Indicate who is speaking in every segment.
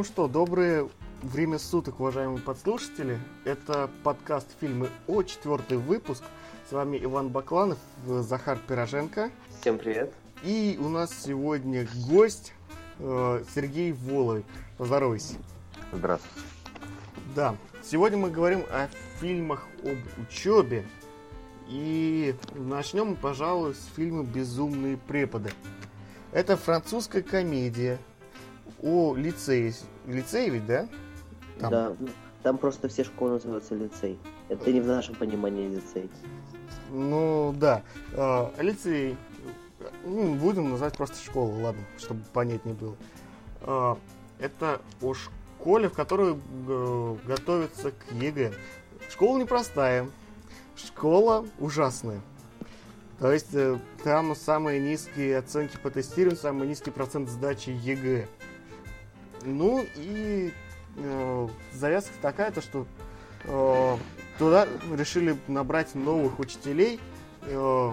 Speaker 1: Ну что, доброе время суток, уважаемые подслушатели. Это подкаст «Фильмы О», четвертый выпуск. С вами Иван Бакланов, Захар Пироженко.
Speaker 2: Всем привет.
Speaker 1: И у нас сегодня гость э, Сергей Воловик. Поздоровайся.
Speaker 3: Здравствуйте.
Speaker 1: Да, сегодня мы говорим о фильмах об учебе. И начнем, пожалуй, с фильма «Безумные преподы». Это французская комедия о лицее. Лицей ведь, да?
Speaker 2: Там. Да, ну, там просто все школы называются лицей. Это не в нашем понимании лицей.
Speaker 1: Ну да, э, лицей. Ну, будем называть просто школу, ладно, чтобы понятнее было. Э, это о школе, в которой э, готовятся к ЕГЭ. Школа непростая, школа ужасная. То есть э, там самые низкие оценки по тестированию, самый низкий процент сдачи ЕГЭ. Ну и э, завязка такая, то что э, туда решили набрать новых учителей, э,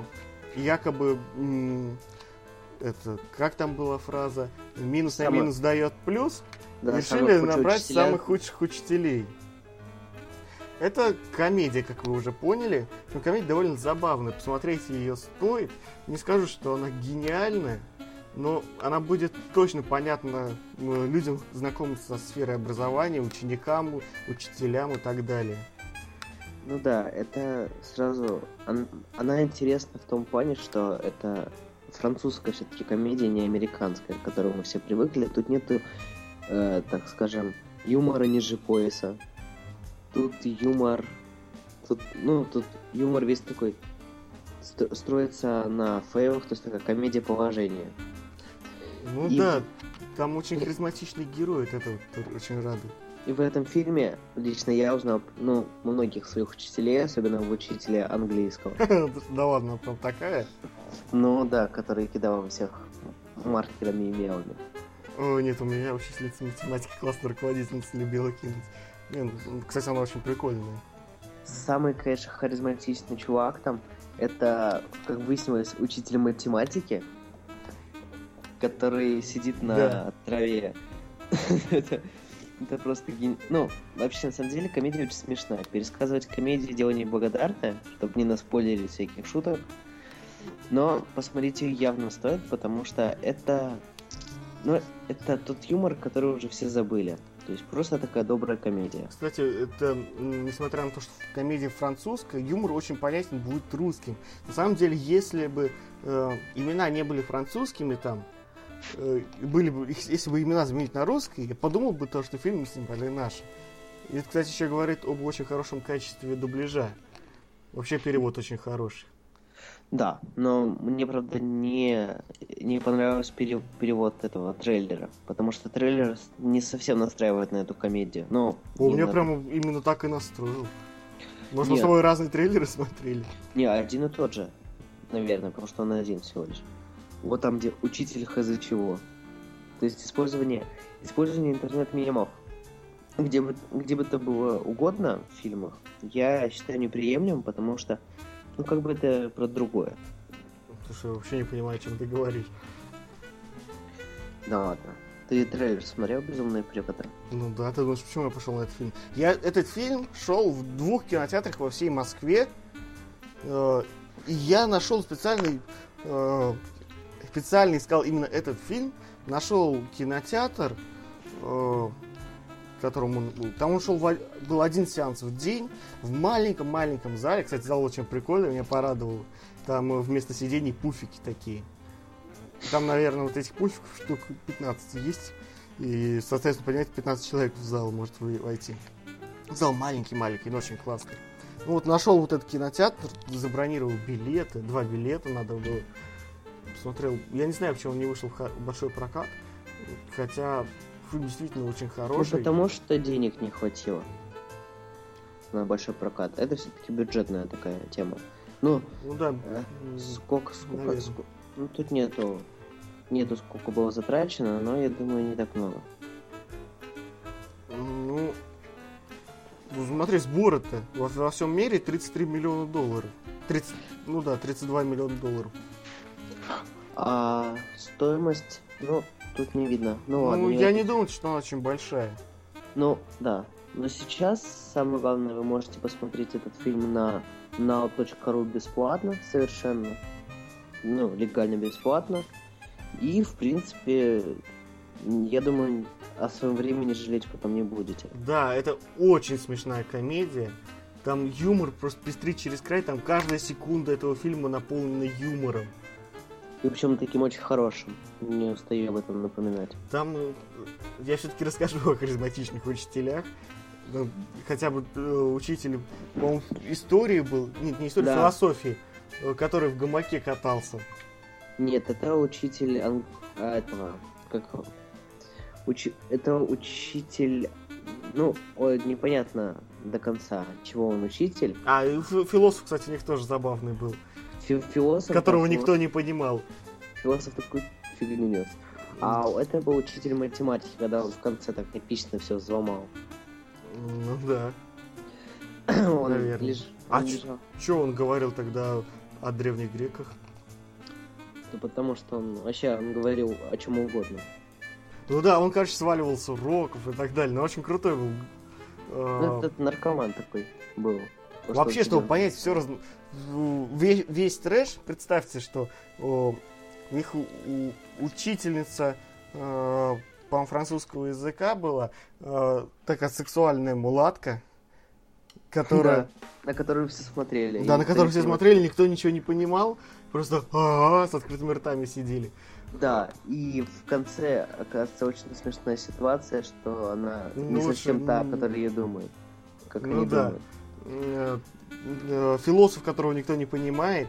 Speaker 1: якобы э, это как там была фраза минус на минус дает плюс, да, решили набрать учителя. самых худших учителей. Это комедия, как вы уже поняли. Но комедия довольно забавная. Посмотреть ее стоит. Не скажу, что она гениальная, но она будет точно понятна э, людям, знакомым со сферой образования, ученикам, учителям и так далее.
Speaker 2: Ну да, это сразу... Она интересна в том плане, что это французская все-таки комедия, не американская, к которой мы все привыкли. Тут нету, э, так скажем, юмора ниже пояса тут юмор, тут, ну, тут юмор весь такой строится на фейлах, то есть такая комедия положения.
Speaker 1: Ну и... да, там очень харизматичный герой, это вот очень радует.
Speaker 2: И в этом фильме лично я узнал, ну, многих своих учителей, особенно в учителя английского.
Speaker 1: Да ладно, там такая?
Speaker 2: Ну да, который кидал во всех маркерами и мелами.
Speaker 1: О, нет, у меня учительница математики классная руководительница любила кинуть. Не, ну, кстати, она очень прикольная.
Speaker 2: Самый, конечно, харизматичный чувак там, это, как выяснилось, учитель математики, который сидит на да. траве. это, это просто ген... Ну, вообще, на самом деле, комедия очень смешная. Пересказывать комедию дело неблагодарное, чтобы не наспойлерить всяких шуток. Но посмотреть ее явно стоит, потому что это... Ну, это тот юмор, который уже все забыли. То есть просто такая добрая комедия.
Speaker 1: Кстати, это, несмотря на то, что комедия французская, юмор очень понятен будет русским. На самом деле, если бы э, имена не были французскими там, были бы, если бы имена заменить на русские, я подумал бы то, что фильмы снимали наши. И это, кстати, еще говорит об очень хорошем качестве дубляжа. Вообще перевод очень хороший.
Speaker 2: Да, но мне, правда, не, не понравился перевод этого трейлера, потому что трейлер не совсем настраивает на эту комедию. Но
Speaker 1: У меня прямо именно так и настроил. Может, мы с тобой разные трейлеры смотрели?
Speaker 2: Не, один и тот же, наверное, потому что он один всего лишь. Вот там, где учитель хз чего. То есть использование, использование интернет-мемов, где бы, где бы это было угодно в фильмах, я считаю неприемлемым, потому что ну, как бы это про другое.
Speaker 1: Слушай, я вообще не понимаю, о чем ты говоришь.
Speaker 2: Да ладно. Ты трейлер смотрел «Безумные преподы»?
Speaker 1: Ну да, ты думаешь, почему я пошел на этот фильм? Я этот фильм шел в двух кинотеатрах во всей Москве. Э, и я нашел специальный... Э, специально искал именно этот фильм. Нашел кинотеатр, э, котором он был. Там он шел, в, был один сеанс в день, в маленьком-маленьком зале. Кстати, зал очень прикольный, меня порадовал. Там э, вместо сидений пуфики такие. Там, наверное, вот этих пуфиков штук 15 есть. И, соответственно, понимаете, 15 человек в зал может войти. Зал маленький-маленький, но очень классный. Ну вот нашел вот этот кинотеатр, забронировал билеты, два билета надо было. Посмотрел, я не знаю, почему он не вышел в большой прокат. Хотя фильм действительно очень хороший.
Speaker 2: Ну, потому что денег не хватило на большой прокат. Это все-таки бюджетная такая тема. Ну,
Speaker 1: ну да.
Speaker 2: Э, сколько, сколько, сколько, ну тут нету, нету сколько было затрачено, но я думаю не так много.
Speaker 1: Ну, ну смотри, сборы-то во, во всем мире 33 миллиона долларов. 30, ну да, 32 миллиона долларов.
Speaker 2: А стоимость, ну, тут не видно. Ну, ладно,
Speaker 1: Ну,
Speaker 2: не
Speaker 1: я не думаю, что она очень большая.
Speaker 2: Ну, да. Но сейчас, самое главное, вы можете посмотреть этот фильм на now.ru бесплатно совершенно. Ну, легально бесплатно. И, в принципе, я думаю, о своем времени жалеть потом не будете.
Speaker 1: Да, это очень смешная комедия. Там юмор просто пестрит через край, там каждая секунда этого фильма наполнена юмором.
Speaker 2: И причем таким очень хорошим. Не устаю об этом напоминать.
Speaker 1: Там э, я все-таки расскажу о харизматичных учителях. Ну, Хотя бы э, учитель, по-моему, истории был, нет, не истории,
Speaker 2: Да.
Speaker 1: философии, э, который в гамаке катался.
Speaker 2: Нет, это учитель ан- а, этого, как? Учи- Это учитель, ну, ой, непонятно до конца, чего он учитель.
Speaker 1: А, философ, кстати, у них тоже забавный был,
Speaker 2: Фи- философ.
Speaker 1: которого
Speaker 2: да,
Speaker 1: никто не понимал.
Speaker 2: Философ такой фигню нес. А это был учитель математики, когда он в конце так эпично все взломал.
Speaker 1: Ну да.
Speaker 2: Он
Speaker 1: Наверное.
Speaker 2: леж-
Speaker 1: А
Speaker 2: лежал.
Speaker 1: Что он говорил тогда о древних греках?
Speaker 2: Да потому что он вообще он говорил о чем угодно.
Speaker 1: Ну да, он, короче, сваливал с уроков и так далее, но очень крутой был.
Speaker 2: Ну, этот наркоман такой был.
Speaker 1: Вообще, чтобы понять все раз... весь, весь трэш, представьте, что о, у них у- у- учительница, э, по-моему, французского языка была э, такая сексуальная мулатка, которая,
Speaker 2: Да, на которую все смотрели.
Speaker 1: да, на которую все смотрели, никто ничего не понимал, просто «А-а-а», с открытыми ртами сидели.
Speaker 2: Да, и в конце оказывается очень смешная ситуация, что она
Speaker 1: Ну,
Speaker 2: не совсем та,
Speaker 1: м,
Speaker 2: которая ее думает. Как
Speaker 1: Ну
Speaker 2: они
Speaker 1: да.
Speaker 2: думают.
Speaker 1: Э, э, Философ, которого никто не понимает.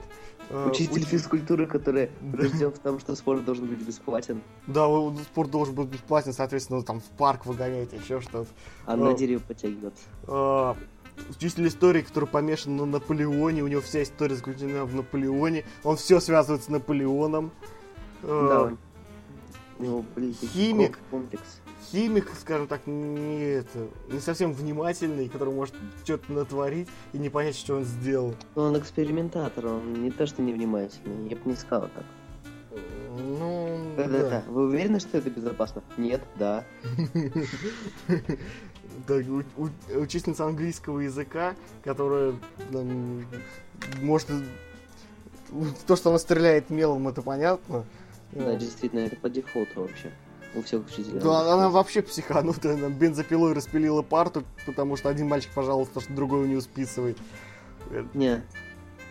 Speaker 1: э,
Speaker 2: Учитель
Speaker 1: уч-
Speaker 2: физкультуры, который убежден в том, что спорт должен быть бесплатен,
Speaker 1: Да, спорт должен быть бесплатен, соответственно, там в парк выгонять, еще что-то.
Speaker 2: а на дерево потягиваться.
Speaker 1: А, Учитель истории, который помешан на Наполеоне, у него вся история заключена в Наполеоне, он все связывает с Наполеоном.
Speaker 2: Да,
Speaker 1: Химик.
Speaker 2: комплекс.
Speaker 1: Химик, скажем так, не, это, не совсем внимательный, который может что-то натворить и не понять, что он сделал.
Speaker 2: Он экспериментатор, он не то что невнимательный, я бы не сказал так.
Speaker 1: Ну,
Speaker 2: Да-да-да.
Speaker 1: да.
Speaker 2: Вы уверены, что это безопасно? Нет, да.
Speaker 1: Да, учительница английского языка, которая может... То, что она стреляет мелом, это понятно.
Speaker 2: Да, действительно, это по дефолту вообще. У всех учителей.
Speaker 1: Да, она вообще психанутая, она бензопилой распилила парту, потому что один мальчик пожаловался, что другого не усписывает. Э,
Speaker 2: Не.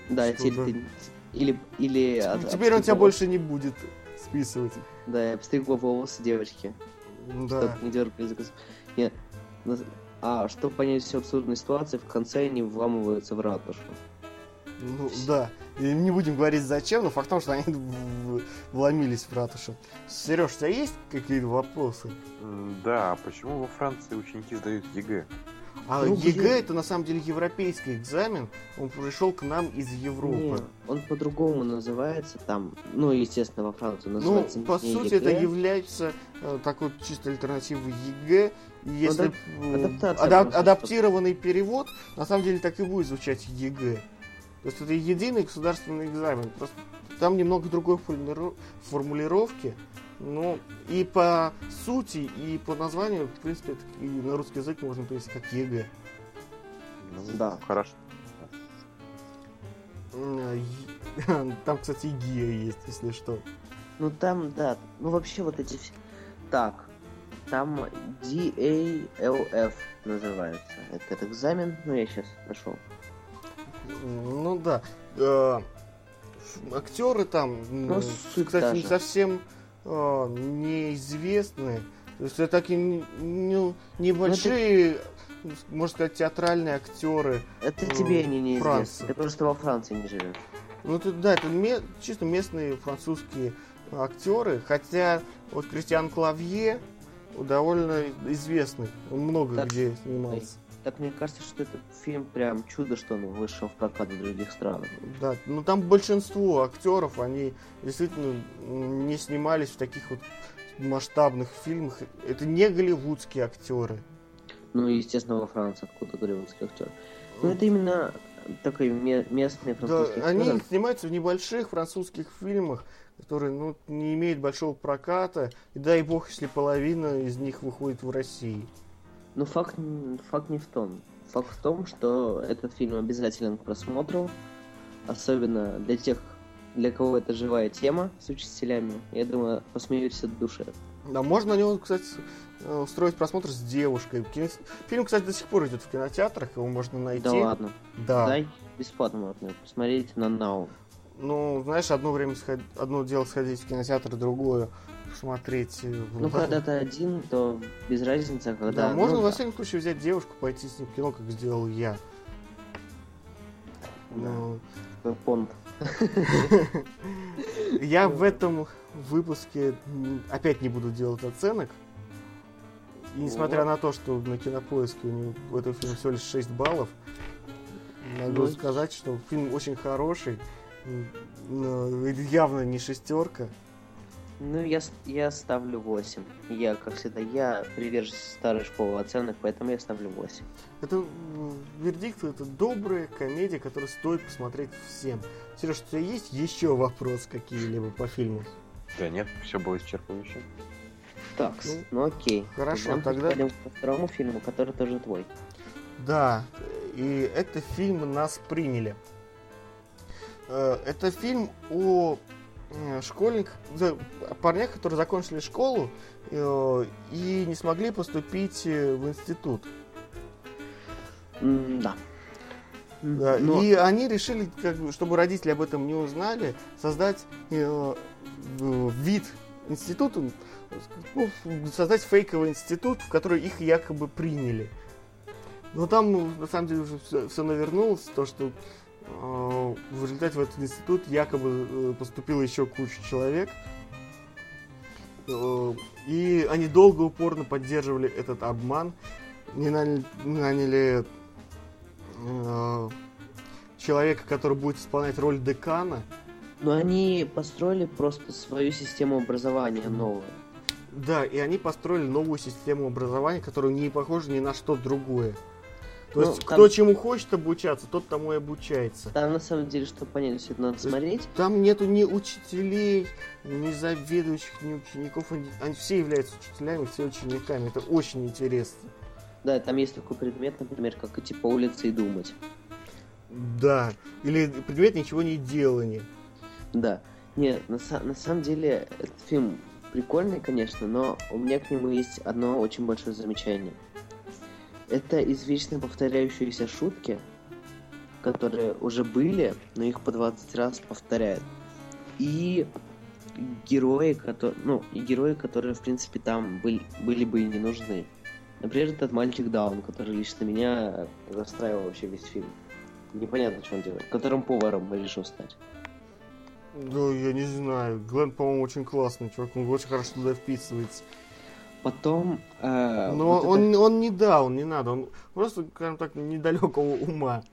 Speaker 2: Да,
Speaker 1: Что,
Speaker 2: теперь
Speaker 1: да?
Speaker 2: ты... Или... или от-
Speaker 1: Теперь он тебя больше не будет списывать.
Speaker 2: Да, я обстригла волосы девочки.
Speaker 1: Да.
Speaker 2: Чтоб не дергались. за кос- Не. на- А, чтобы понять всю абсурдную ситуацию, в конце они вламываются в ратушу.
Speaker 1: Ну, да. И не будем говорить зачем, но факт в том, что они вломились в ратушу. Сереж, у тебя есть какие-то вопросы?
Speaker 3: Да, а почему во Франции ученики сдают ЕГЭ?
Speaker 1: А
Speaker 2: Ну,
Speaker 1: ЕГЭ
Speaker 2: блин.
Speaker 1: это на самом деле европейский экзамен. Он пришел к нам из Европы.
Speaker 2: Не, он по-другому называется там. Ну, естественно, во Франции
Speaker 1: Ну,
Speaker 2: называется
Speaker 1: по
Speaker 2: не
Speaker 1: сути,
Speaker 2: ЕГЭ.
Speaker 1: это является э, такой чисто альтернативой ЕГЭ. И Если
Speaker 2: адап- адаптация
Speaker 1: адап-
Speaker 2: просто,
Speaker 1: адаптированный перевод, на самом деле так и будет звучать ЕГЭ. То есть это единый государственный экзамен. Просто там немного другой формулиров- формулировки. Ну, и по сути, и по названию, в принципе, это и на русский язык можно перевести как ЕГЭ.
Speaker 2: Да.
Speaker 3: Хорошо.
Speaker 1: Там, кстати, и ГИА есть, если что.
Speaker 2: Ну там, да, ну вообще вот эти все... Так, там DALF называется. Этот экзамен, ну я сейчас нашел.
Speaker 1: Ну да. Э, Актеры там,
Speaker 2: Ну,
Speaker 1: кстати, не совсем э, неизвестные. То есть это такие н- н- небольшие, можно сказать, театральные актеры.
Speaker 2: Это
Speaker 1: М,
Speaker 2: тебе они не
Speaker 1: Франция.
Speaker 2: Ты просто во Франции не живешь.
Speaker 1: Ну это, да, это ме- чисто местные французские актеры. Хотя вот Кристиан Клавье довольно известный. Он много
Speaker 2: Так,
Speaker 1: где снимался.
Speaker 2: Так мне кажется, что этот фильм прям чудо, что он вышел в прокат в других странах.
Speaker 1: Да, ну там большинство актеров, они действительно не снимались в таких вот масштабных фильмах. Это не голливудские актеры.
Speaker 2: Ну естественно, во Франции, откуда голливудский актер. Ну это именно такой ме- местный
Speaker 1: Да,
Speaker 2: французский
Speaker 1: они
Speaker 2: фильм.
Speaker 1: снимаются в небольших французских фильмах, которые ну, не имеют большого проката. И дай бог, если половина из них выходит в России.
Speaker 2: Но факт, факт не в том. Факт в том, что этот фильм обязателен к просмотру. Особенно для тех, для кого это живая тема с учителями. Я думаю, посмеетесь от души.
Speaker 1: Да, можно на него, кстати, э, устроить просмотр с девушкой. Фильм, кстати, до сих пор идет в кинотеатрах, его можно найти.
Speaker 2: Да ладно.
Speaker 1: Да.
Speaker 2: Дай бесплатно можно посмотреть на Now.
Speaker 1: Ну, знаешь, одно время сход- одно дело сходить в кинотеатр, другое посмотреть. э, в-
Speaker 2: Ну, когда ты один, то без разницы, а
Speaker 1: Да,
Speaker 2: когда...
Speaker 1: можно
Speaker 2: ну,
Speaker 1: во
Speaker 2: да.
Speaker 1: всяком случае взять девушку, пойти с ним в кино, как сделал я.
Speaker 2: Да.
Speaker 1: Ну,
Speaker 2: понт.
Speaker 1: Я в этом выпуске опять не буду делать оценок. И несмотря на то, что на кинопоиске у него в этом фильме всего лишь 6 баллов, могу
Speaker 2: Ну,
Speaker 1: сказать, что фильм очень хороший. Но явно не шестерка.
Speaker 2: Ну, я, я ставлю 8. Я, как всегда, я приверженец старой школы оценок, поэтому я ставлю 8.
Speaker 1: Это вердикт, это добрая комедия, которую стоит посмотреть всем. Сереж, у тебя есть еще вопрос какие-либо по фильму?
Speaker 3: Да нет, все было исчерпывающе.
Speaker 2: Так,
Speaker 1: Ну,
Speaker 2: ну окей.
Speaker 1: хорошо,
Speaker 2: Нам
Speaker 1: тогда-
Speaker 2: переходим ко второму фильму, который тоже твой.
Speaker 1: Да, и это фильм «Нас приняли». Э, Это фильм о о парнях, которые закончили школу э, и не смогли поступить э, в институт.
Speaker 2: Да.
Speaker 1: Да,
Speaker 2: но-
Speaker 1: И они решили, как бы, чтобы родители об этом не узнали, создать э, вид института, ну, создать фейковый институт, в который их якобы приняли. Но там, ну, на самом деле, уже все, навернулось, то, что в результате в этот институт якобы э, поступило еще куча человек. Э, и они долго упорно поддерживали этот обман. Не наняли, наняли э, человека, который будет исполнять роль декана.
Speaker 2: Но они построили просто свою систему образования новую.
Speaker 1: Да, и они построили новую систему образования, которая не похожа ни на что другое. То
Speaker 2: Ну,
Speaker 1: есть,
Speaker 2: там-
Speaker 1: кто чему хочет обучаться, тот тому и обучается.
Speaker 2: Там на самом деле, чтобы понять, все это надо
Speaker 1: То есть-
Speaker 2: смотреть.
Speaker 1: Там нету ни учителей, ни заведующих, ни учеников. Они, они все являются учителями, все учениками. Это очень интересно.
Speaker 2: Да, там есть такой предмет, например, как идти по улице и думать.
Speaker 1: Да. Или предмет ничего не делания.
Speaker 2: Да. Не, на, на самом деле, этот фильм прикольный, конечно, но у меня к нему есть одно очень большое замечание. Это извечно повторяющиеся шутки, которые уже были, но их по 20 раз повторяют. И герои, которые, ну, и герои, которые, в принципе, там были, были бы и не нужны. Например, этот мальчик Даун, который лично меня расстраивал вообще весь фильм. Непонятно, что он делает. Которым поваром решил стать.
Speaker 1: Да, я не знаю. Глен, по-моему, очень классный чувак. Он очень хорошо туда вписывается.
Speaker 2: Потом... э,
Speaker 1: Но
Speaker 2: вот это-
Speaker 1: он, он не даун, не надо. Он просто, скажем так, недалекого ума.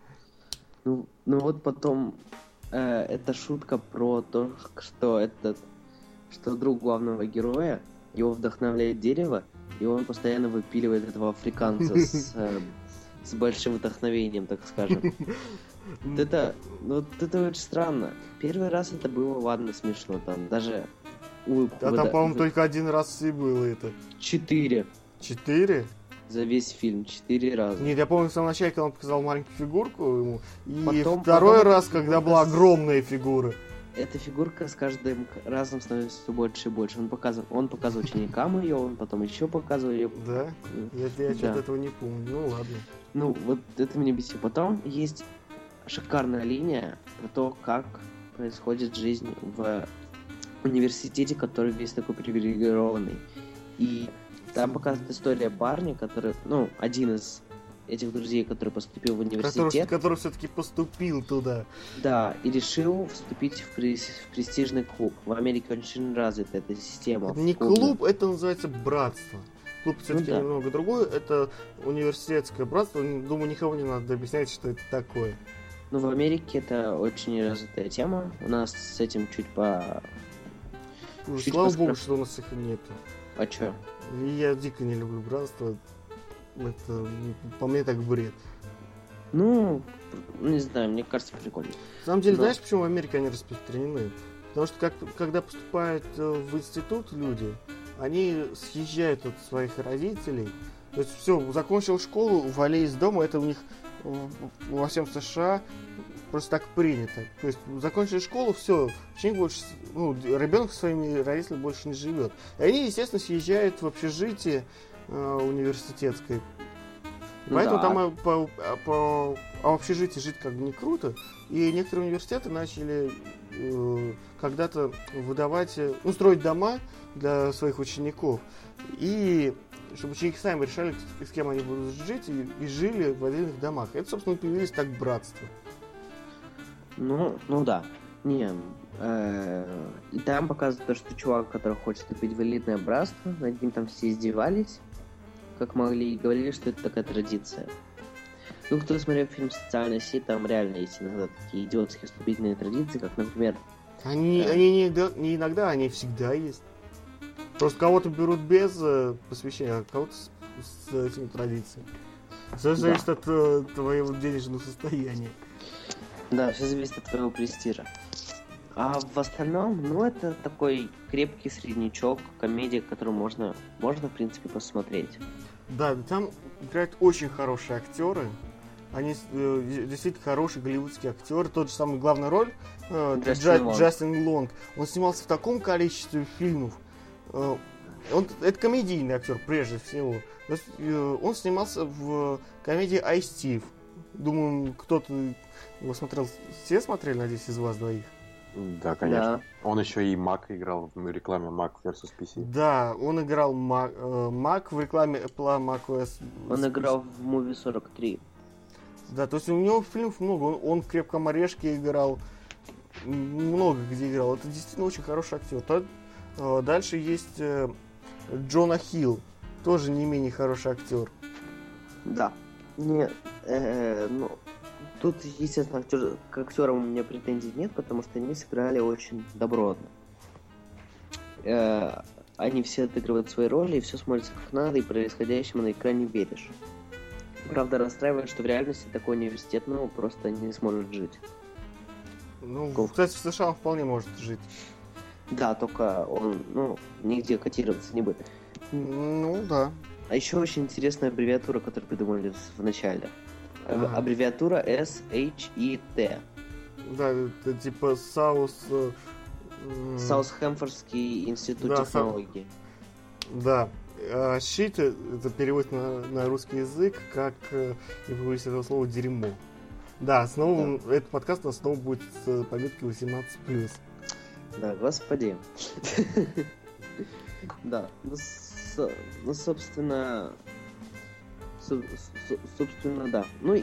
Speaker 2: Ну, ну вот потом э, эта шутка про то, что этот, что друг главного героя, его вдохновляет дерево, и он постоянно выпиливает этого африканца с, э, с большим вдохновением, так скажем. Вот это, ну, вот это очень странно. Первый раз это было, ладно, смешно, там даже улыбку
Speaker 1: А там,
Speaker 2: выда-
Speaker 1: по-моему, только один раз и было это.
Speaker 2: четыре
Speaker 1: Четыре?
Speaker 2: за весь фильм, четыре раза.
Speaker 1: Нет, я помню в самом начале, когда он показал маленькую фигурку ему. И
Speaker 2: Потом-
Speaker 1: второй
Speaker 2: потом
Speaker 1: раз, когда была огромная фигура.
Speaker 2: эта фигурка с каждым разом становится все больше и больше. Он показывал, он показывал ученикам ее, он потом еще показывал ее.
Speaker 1: Да? Я, я что-то
Speaker 2: Да.
Speaker 1: этого не помню. Ну ладно.
Speaker 2: Ну, вот это меня бесит. Потом есть шикарная линия про то, как происходит жизнь в университете, который весь такой привилегированный. И там показывает история парня, который, ну, один из этих друзей, который поступил в
Speaker 1: Который,
Speaker 2: университет,
Speaker 1: который все-таки поступил туда.
Speaker 2: да, и решил вступить в, прес- в престижный клуб. В Америке очень развита эта система.
Speaker 1: Это не
Speaker 2: клубная.
Speaker 1: клуб, это называется братство. Клуб все-таки
Speaker 2: да.
Speaker 1: немного другое. Это университетское братство. Думаю, никого не надо объяснять, что это такое.
Speaker 2: Ну, в Америке это очень развитая тема. У нас с этим чуть по... Чуть
Speaker 1: слава богу, что у нас их нету.
Speaker 2: А чё?
Speaker 1: Я дико не люблю братство. Это, по мне, так бред.
Speaker 2: Ну, не знаю, мне кажется, прикольно.
Speaker 1: На самом деле,
Speaker 2: Да.
Speaker 1: знаешь, почему в Америке они распространены? Потому что как, когда поступают э, в институт люди, они съезжают от своих родителей. То есть все, закончил школу, вали из дома, это у них э, во всем США просто так принято. То есть закончили школу, все, ученик больше, ну, ребенок со своими родителями больше не живет. И они, естественно, съезжают в общежитие э, университетское.
Speaker 2: Ну
Speaker 1: Поэтому
Speaker 2: да.
Speaker 1: там э, по, а, по, а в общежитии жить как бы не круто. И некоторые университеты начали э, когда-то выдавать, э, ну, строить дома для своих учеников. И чтобы ученики сами решали, с с кем они будут жить, и, и жили в отдельных домах. Это, собственно, появились так братства.
Speaker 2: Ну, ну да. Не, э, и там показывают то, что чувак, который хочет вступить в элитное братство, над ним там все издевались, как могли, и говорили, что это такая традиция. Ну, кто смотрел фильм «Социальная сеть», там реально есть иногда такие идиотские вступительные традиции, как, например,
Speaker 1: Они,
Speaker 2: Да.
Speaker 1: они не, иногда- не иногда, они всегда есть. Просто кого-то берут без э, посвящения, а кого-то с, с этими традициями. Все
Speaker 2: Да.
Speaker 1: зависит от э, твоего денежного состояния.
Speaker 2: Да, все зависит от твоего престижа. А в остальном, ну, это такой крепкий среднячок, комедия, которую можно, можно, в принципе, посмотреть.
Speaker 1: Да, там играют очень хорошие актеры. Они э, де- действительно хорошие голливудские актеры. Тот же самый главную роль э,
Speaker 2: Джастин
Speaker 1: Джа-
Speaker 2: Лонг.
Speaker 1: Джастин Лонг. Он снимался в таком количестве фильмов. Э, он, это комедийный актер прежде всего. Есть, э, он снимался в комедии I, Steve. Думаю, кто-то его смотрел. Все смотрели, надеюсь, из вас двоих?
Speaker 3: Да, конечно. Он еще и Мак играл в рекламе Mac vs PC.
Speaker 1: Да, он играл Мак, э, Мак в рекламе Apple macOS.
Speaker 2: Да. Он играл в Movie 43.
Speaker 1: Да, то есть у него фильмов много. Он, он в крепком орешке играл. Много где играл. Это действительно очень хороший актер. То- э, дальше есть э, Джона Хилл. Тоже не менее хороший актер.
Speaker 2: Да. Не, э, ну, тут, естественно, актер, к актерам у меня претензий нет, потому что они сыграли очень добротно. Э, они все отыгрывают свои роли, и все смотрится как надо, и происходящему на экране веришь. Правда, расстраивает, что в реальности такой университет, ну, просто не сможет жить.
Speaker 1: Ну,
Speaker 2: Кол-
Speaker 1: кстати, в США он вполне может жить.
Speaker 2: Да, только он, ну, нигде котироваться не будет.
Speaker 1: Ну, да.
Speaker 2: А еще очень интересная аббревиатура, которую придумали в начале.
Speaker 1: Ага.
Speaker 2: Аббревиатура SHET.
Speaker 1: Да, это типа Саус... э,
Speaker 2: Саутхэмфордский институт
Speaker 1: Да,
Speaker 2: технологий.
Speaker 1: Да. А щит э, это перевод на, на русский язык как, не побоюсь этого слова, дерьмо. Да, снова этот подкаст у нас снова будет с пометкой 18+.
Speaker 2: Да, господи. Да, ну, ну, собственно, со- со- собственно, да. Ну и,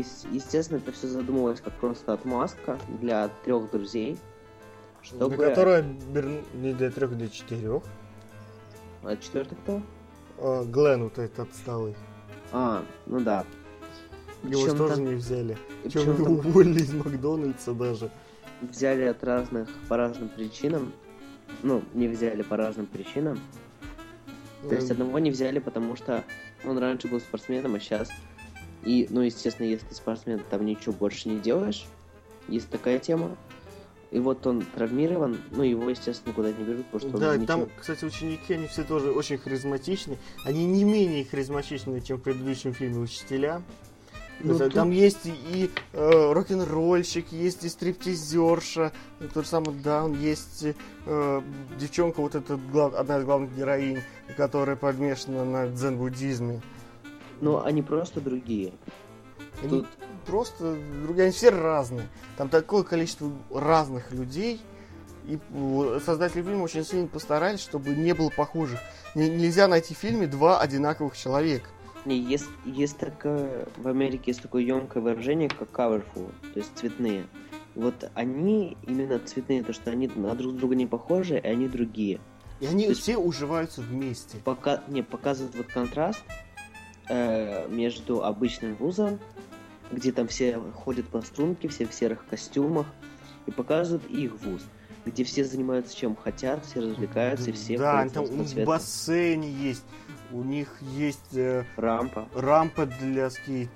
Speaker 2: ес- естественно, это все задумывалось как просто отмазка для трех друзей, чтобы...
Speaker 1: Для которой не для трех, для четырех.
Speaker 2: А четвертый кто?
Speaker 1: А, Глен вот этот отсталый.
Speaker 2: А, ну да.
Speaker 1: Его
Speaker 2: Причем
Speaker 1: тоже не взяли. Чем его уволили из Макдональдса даже.
Speaker 2: взяли от разных, по разным причинам. Ну, не взяли по разным причинам. То есть
Speaker 1: Эм,
Speaker 2: одного не взяли, потому что он раньше был спортсменом, а сейчас... И, ну, естественно, если ты спортсмен, там ничего больше не делаешь. Есть такая тема. И вот он травмирован, ну, его, естественно, никуда не берут, потому что
Speaker 1: Да,
Speaker 2: он
Speaker 1: там,
Speaker 2: ничего-
Speaker 1: кстати, ученики, они все тоже очень харизматичны. Они не менее харизматичны, чем в предыдущем фильме «Учителя».
Speaker 2: Ну,
Speaker 1: есть,
Speaker 2: тут-
Speaker 1: Там есть и, э, рок-н-ролльщик, есть и стриптизерша, и тот же самый Даун, есть э, девчонка, вот эта глав- одна из главных героинь, которая подмешана на дзен-буддизме.
Speaker 2: Но они просто другие.
Speaker 1: Они
Speaker 2: Тут
Speaker 1: просто другие, они все разные. Там такое количество разных людей, и э, создатели фильма очень сильно постарались, чтобы не было похожих. Не- нельзя найти в фильме два одинаковых человека.
Speaker 2: Не, есть, есть такое... В Америке есть такое емкое выражение, как colorful, то есть цветные. Вот они именно цветные, то что они на друг друга не похожи, и они другие.
Speaker 1: И они
Speaker 2: То есть-
Speaker 1: все уживаются вместе.
Speaker 2: пока не показывает вот контраст э, между обычным вузом, где там все ходят по струнке, все в серых костюмах, и показывают их вуз, где все занимаются чем хотят, все развлекаются, и все
Speaker 1: да, там у них
Speaker 2: разноцветно.
Speaker 1: бассейн есть, у них есть э,
Speaker 2: рампа.
Speaker 1: рампа для скейт,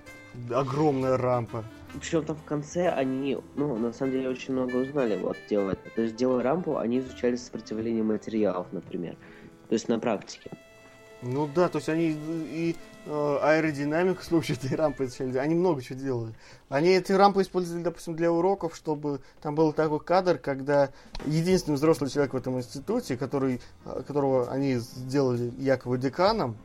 Speaker 1: огромная рампа.
Speaker 2: Причем там в конце они, ну, на самом деле, очень много узнали, вот, делая это. То есть, делая рампу, они изучали сопротивление материалов, например. То есть, на практике.
Speaker 1: Ну да, то есть они и аэродинамику с помощью этой рампы изучали, они много чего делали. Они эти рампы использовали, допустим, для уроков, чтобы там был такой кадр, когда единственный взрослый человек в этом институте, который, э, которого они сделали якобы деканом,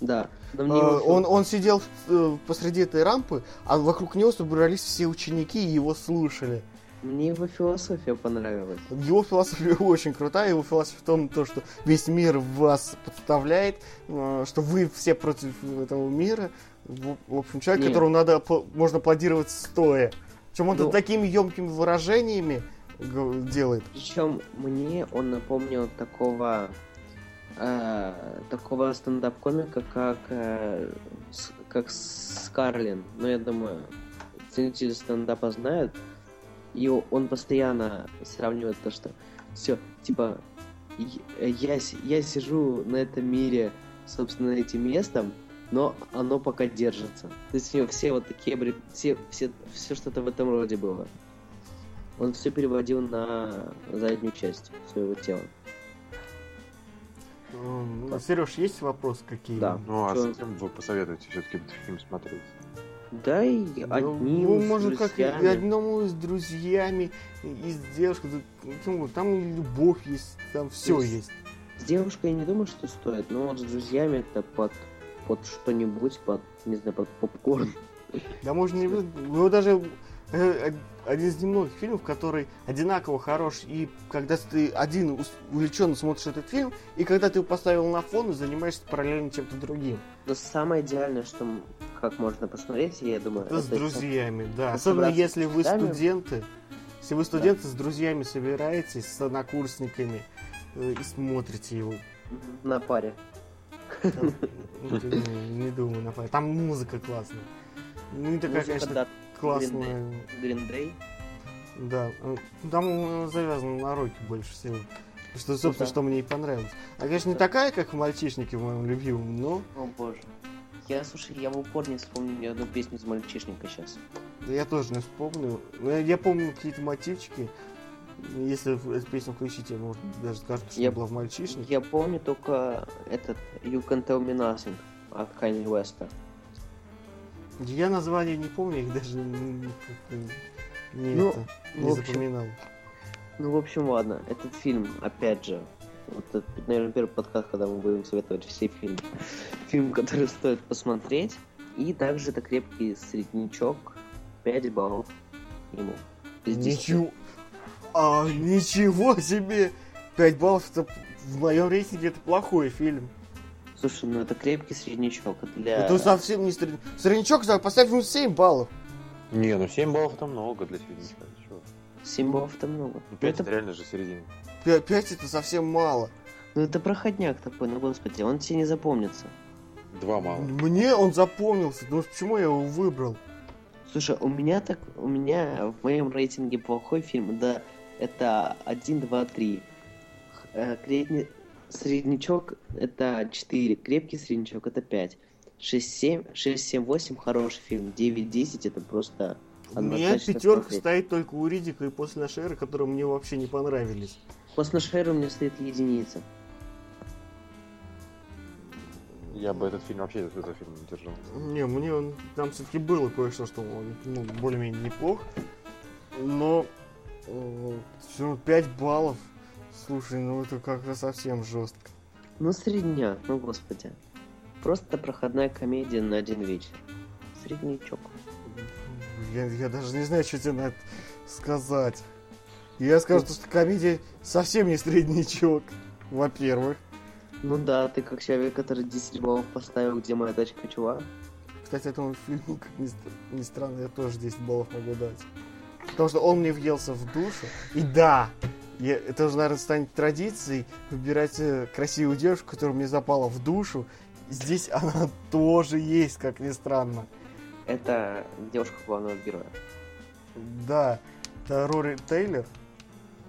Speaker 2: да.
Speaker 1: Э, он, он сидел э, посреди этой рампы, а вокруг него собрались все ученики и его слушали.
Speaker 2: Мне его философия понравилась.
Speaker 1: Его философия очень крутая. Его философия в том, то, что весь мир вас подставляет, э, что вы все против этого мира. В, общем, человек, Нет. которому надо, можно аплодировать стоя. Причем он ну, такими емкими выражениями делает.
Speaker 2: Причем мне он напомнил такого э, такого стендап-комика, как, э, с, как Скарлин. Ну, я думаю, ценители стендапа знают. И он постоянно сравнивает то, что все, типа, я, я сижу на этом мире, собственно, этим местом, но оно пока держится. То есть у него все вот такие, все, все, все что-то в этом роде было. Он все переводил на заднюю часть своего тела.
Speaker 1: Ну, Сереж, есть вопрос какие?
Speaker 3: Да. Ну, а Что? с кем вы посоветуете все-таки этот фильм смотреть?
Speaker 2: Да и одним ну,
Speaker 1: может, как и одному с друзьями, и с девушкой. Ну, там и любовь есть, там все есть, есть.
Speaker 2: С девушкой я не думаю, что стоит, но вот с друзьями это под, под что-нибудь, под, не знаю, под попкорн.
Speaker 1: Да можно не... Ну, даже один из немногих фильмов, который одинаково хорош, и когда ты один увлеченно смотришь этот фильм, и когда ты его поставил на фон и занимаешься параллельно чем-то другим.
Speaker 2: Но самое идеальное, что как можно посмотреть, я думаю...
Speaker 1: Это, это с друзьями, да. Особенно если вы студенты. Если вы студенты, да. с друзьями собираетесь, с однокурсниками, э, и смотрите его.
Speaker 2: На паре.
Speaker 1: Ну, не думаю, на паре. Там музыка классная. Ну и такая, конечно классная.
Speaker 2: Day.
Speaker 1: Да, э, там завязано на роке больше всего. Что, собственно, да. что мне и понравилось. А, конечно, не такая, как в «Мальчишнике» в моем любимом, но...
Speaker 2: О, боже. Я, слушай, я в упор не вспомню ни одну песню из «Мальчишника» сейчас.
Speaker 1: Да я тоже не вспомню. Я, я помню какие-то мотивчики. Если эту песню включить, я, может, даже скажу, что я, была в «Мальчишнике».
Speaker 2: Я помню только этот «You Can Tell Me Nothing» от Kanye West.
Speaker 1: Я название не помню, их даже не, не, ну, это, не общем, запоминал.
Speaker 2: Ну, в общем, ладно. Этот фильм, опять же, вот это, наверное, первый подкаст, когда мы будем советовать все фильмы. Фильм, который стоит посмотреть. И также это крепкий среднячок. 5 баллов ему.
Speaker 1: Ничего. А, ничего себе! 5 баллов это в моем рейтинге это плохой фильм.
Speaker 2: Слушай, ну это крепкий среднячок. Для...
Speaker 1: Это совсем не среднячок. Среднячок, поставь ему 7 баллов.
Speaker 3: Не, ну 7 баллов это много для среднячка. Чего?
Speaker 2: 7 баллов это много.
Speaker 3: Ну 5 это... это реально же середина.
Speaker 1: 5, 5 это совсем мало.
Speaker 2: Ну это проходняк такой, ну господи, он тебе не запомнится.
Speaker 3: Два мало.
Speaker 1: Мне он запомнился, ну почему я его выбрал?
Speaker 2: Слушай, у меня так, у меня в моем рейтинге плохой фильм, да, это 1, 2, 3. Кредит, Среднячок это 4, крепкий среднячок это 5. 6-7, 6-7-8 хороший фильм, 9-10 это просто...
Speaker 1: У меня пятерка смотреть. стоит только у Ридика и после нашей эры, которые мне вообще не понравились.
Speaker 2: После нашей эры у меня стоит единица.
Speaker 3: Я бы этот фильм вообще этот фильм не держал.
Speaker 1: Не, мне он там все-таки было кое-что, что он ну, более-менее неплох. Но э, все 5 баллов. Слушай, ну это как-то совсем жестко.
Speaker 2: Ну средняк, ну господи. Просто проходная комедия на один вечер. Среднячок.
Speaker 1: Я, я даже не знаю, что тебе на это сказать. Я скажу, ну, что комедия совсем не среднячок, во-первых.
Speaker 2: Ну да, ты как человек, который 10 баллов поставил, где моя тачка, чувак.
Speaker 1: Кстати, этому фильму, как ни, ни странно, я тоже 10 баллов могу дать. Потому что он мне въелся в душу. И да, я, это уже, наверное, станет традицией выбирать э, красивую девушку, которая мне запала в душу. Здесь она тоже есть, как ни странно.
Speaker 2: Это девушка главного героя.
Speaker 1: Да, это Рори Тейлор.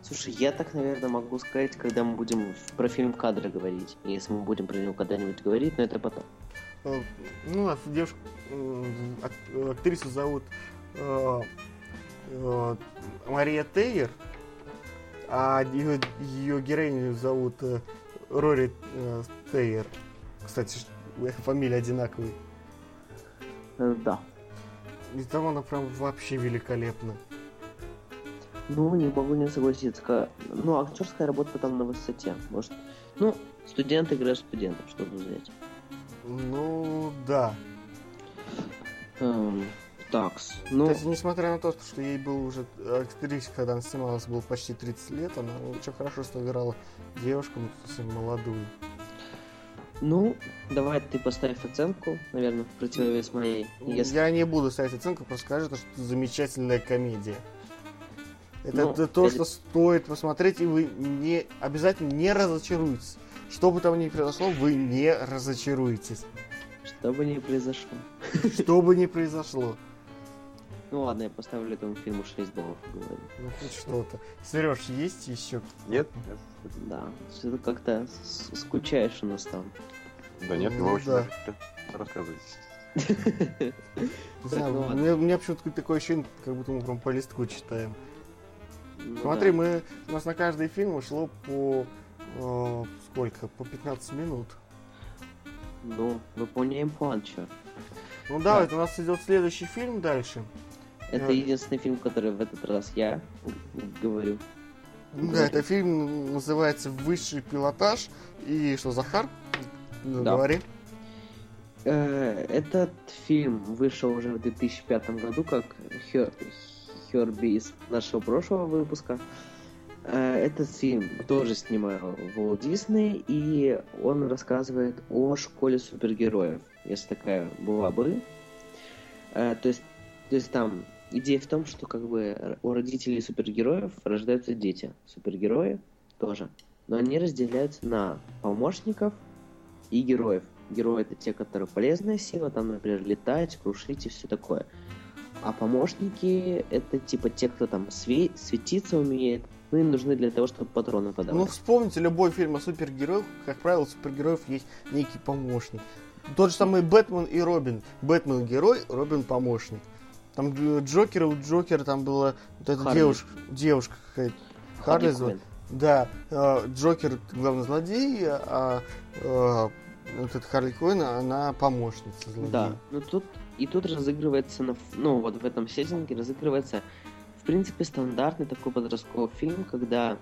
Speaker 2: Слушай, я так, наверное, могу сказать, когда мы будем про фильм «Кадры» говорить. Если мы будем про него когда-нибудь говорить, но это потом.
Speaker 1: э, ну, девушку, актрису зовут э, э, Мария Тейер, а ее, ее героиню зовут э, Рори э, Тейер. Кстати, фамилия одинаковые.
Speaker 2: Э, да.
Speaker 1: И там она прям вообще великолепна.
Speaker 2: Ну, не могу не согласиться. Ну, актерская работа там на высоте. Может, ну, студент играет студентов, что тут взять.
Speaker 1: Ну, да.
Speaker 2: Эм, такс. Ну...
Speaker 1: То есть, несмотря на то, что ей был уже актрисе, когда она снималась, было почти 30 лет, она очень хорошо сыграла девушку, ну, совсем молодую.
Speaker 2: Ну, давай ты поставь оценку, наверное, в противовес моей.
Speaker 1: Если... Я не буду ставить оценку, просто скажу, что это замечательная комедия. Это, ну, это то, это... что стоит посмотреть, и вы не обязательно не разочаруетесь. Что бы там ни произошло, вы не разочаруетесь.
Speaker 2: Что бы ни произошло.
Speaker 1: Что бы ни произошло.
Speaker 2: Ну ладно, я поставлю этому фильму 6 баллов.
Speaker 1: Говорю. Ну хоть что-то. Сереж, есть еще?
Speaker 3: Нет?
Speaker 2: Да, что-то как-то скучаешь у нас там.
Speaker 3: Да нет, ну, очень да. рассказывай.
Speaker 1: Не знаю, у меня, почему-то такое ощущение, как будто мы прям по листку читаем. Ну, Смотри, да. мы у нас на каждый фильм ушло по э, сколько? По 15 минут.
Speaker 2: Ну, выполняем план, чё.
Speaker 1: Ну да, да. это у нас идет следующий фильм дальше.
Speaker 2: Это единственный фильм, который в этот раз я говорю.
Speaker 1: Да, это фильм называется «Высший пилотаж». И что, Захар? Ну, да. Говори.
Speaker 2: Э, этот фильм вышел уже в 2005 году, как Херби из нашего прошлого выпуска. Э, этот фильм тоже снимал Волт Дисней, и он рассказывает о школе супергероев, если такая была бы. Э, то есть, то есть там идея в том, что как бы у родителей супергероев рождаются дети. Супергерои тоже. Но они разделяются на помощников и героев. Герои это те, которые полезная сила, там, например, летать, крушить и все такое. А помощники это типа те, кто там све- светиться умеет, ну, им нужны для того, чтобы патроны подавать.
Speaker 1: Ну, вспомните любой фильм о супергероях, как правило, у супергероев есть некий помощник. Тот же самый Бэтмен и Робин. Бэтмен герой, Робин помощник. Там Джокер, у Джокера там была вот эта Харли. девушка, девушка какая-то. Харли, Харли Да, э, Джокер главный злодей, а э, вот эта Харли Квинн, она помощница злодея.
Speaker 2: Да, ну тут и тут разыгрывается, на, ну вот в этом сеттинге разыгрывается, в принципе, стандартный такой подростковый фильм, когда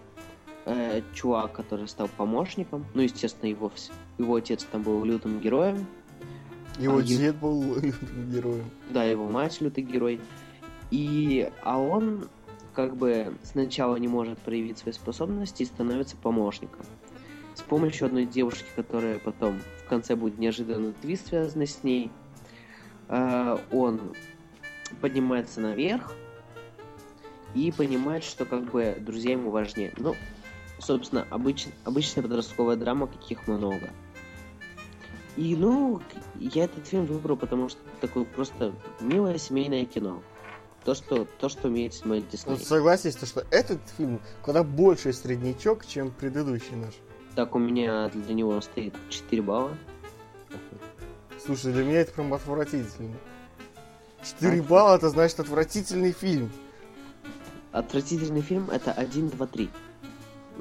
Speaker 2: э, чувак, который стал помощником, ну, естественно, его, его отец там был лютым героем,
Speaker 1: его а дед был героем.
Speaker 2: Да, его мать лютый герой. И, а он как бы сначала не может проявить свои способности и становится помощником. С помощью одной девушки, которая потом в конце будет неожиданный твист связанный с ней, э, он поднимается наверх и понимает, что как бы друзья ему важнее. Ну, собственно, обыч, обычная подростковая драма, каких много. И, ну, я этот фильм выбрал, потому что такое просто милое семейное кино. То, что, то, что умеет снимать Дисней.
Speaker 1: Ну, согласись, то, что этот фильм куда больше среднячок, чем предыдущий наш.
Speaker 2: Так, у меня для него стоит 4 балла.
Speaker 1: Слушай, для меня это прям отвратительно. 4 а? балла, это значит отвратительный фильм.
Speaker 2: Отвратительный фильм это 1, 2, 3.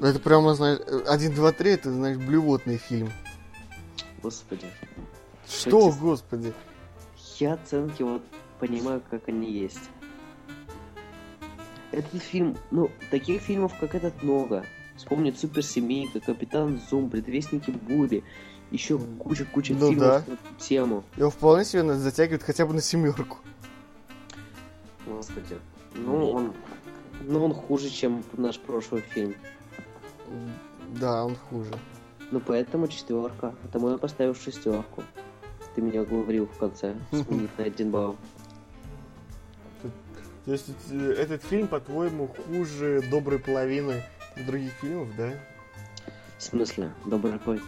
Speaker 1: Это прямо, знаешь, 1, 2, 3 это, знаешь, блювотный фильм.
Speaker 2: Господи.
Speaker 1: Что, Что господи?
Speaker 2: Я оценки вот понимаю, как они есть. Этот фильм, ну, таких фильмов, как этот, много. Вспомнить Суперсемейка, Капитан Зум, Предвестники Бури, еще куча-куча ну, фильмов да. на эту тему.
Speaker 1: Его вполне себе затягивает хотя бы на семерку.
Speaker 2: Господи. Ну, он, ну, он хуже, чем наш прошлый фильм.
Speaker 1: Да, он хуже.
Speaker 2: Ну поэтому четверка. Потому я поставил шестерку. Ты меня говорил в конце. Сменить на один балл.
Speaker 1: То есть э, этот фильм, по-твоему, хуже доброй половины других фильмов, да?
Speaker 2: В смысле? Доброй половины?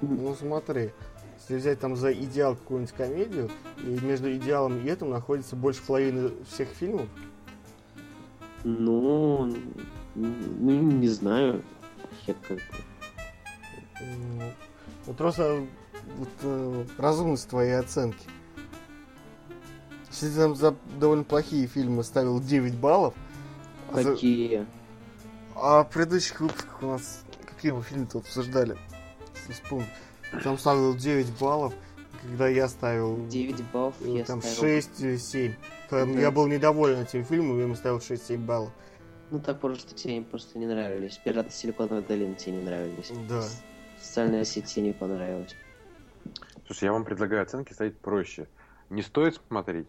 Speaker 1: Ну смотри, если взять там за идеал какую-нибудь комедию, и между идеалом и этим находится больше половины всех фильмов?
Speaker 2: Ну, ну не знаю. Я как бы
Speaker 1: вот просто вот, э, разумность твоей оценки. Если ты там за довольно плохие фильмы ставил 9 баллов, а за-
Speaker 2: Какие?
Speaker 1: а в предыдущих выпусках у нас какие мы фильмы тут обсуждали? Если вспомнить. Там ставил 9 баллов, когда я ставил
Speaker 2: 9 баллов
Speaker 1: э,
Speaker 2: я
Speaker 1: там
Speaker 2: ставил.
Speaker 1: 6-7.
Speaker 2: Да.
Speaker 1: Я был недоволен этим фильмом, я ему ставил 6-7 баллов.
Speaker 2: Ну так просто тебе просто не нравились. Пираты Силиконовой долины тебе не нравились.
Speaker 1: Да.
Speaker 2: Социальная сеть тебе не понравилась.
Speaker 3: Слушай, я вам предлагаю оценки ставить проще. Не стоит смотреть.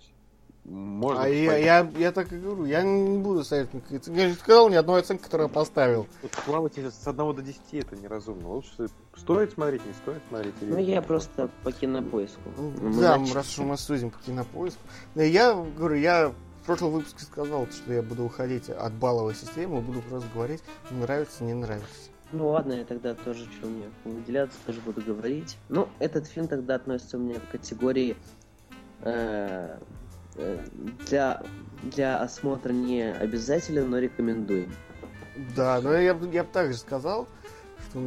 Speaker 3: Можно
Speaker 1: А я, я, я так и говорю, я не буду ставить никакие оценки. Я же сказал ни одной оценки, которую я поставил.
Speaker 3: Вот плавать с 1 до 10 это неразумно. Лучше стоит смотреть, не стоит смотреть. или-
Speaker 2: Ну я просто по кинопоиску. Ну,
Speaker 1: да,
Speaker 2: нач-
Speaker 1: раз уж мы судим по кинопоиску. Да, я говорю, я в прошлом выпуске сказал, что я буду уходить от балловой системы, буду просто говорить, нравится, не нравится.
Speaker 2: Ну ладно, я тогда тоже что мне выделяться, тоже буду говорить. Ну, этот фильм тогда относится у меня к категории э, э, для, для осмотра не обязателен, но рекомендуем.
Speaker 1: Да, но я, я бы также сказал, что...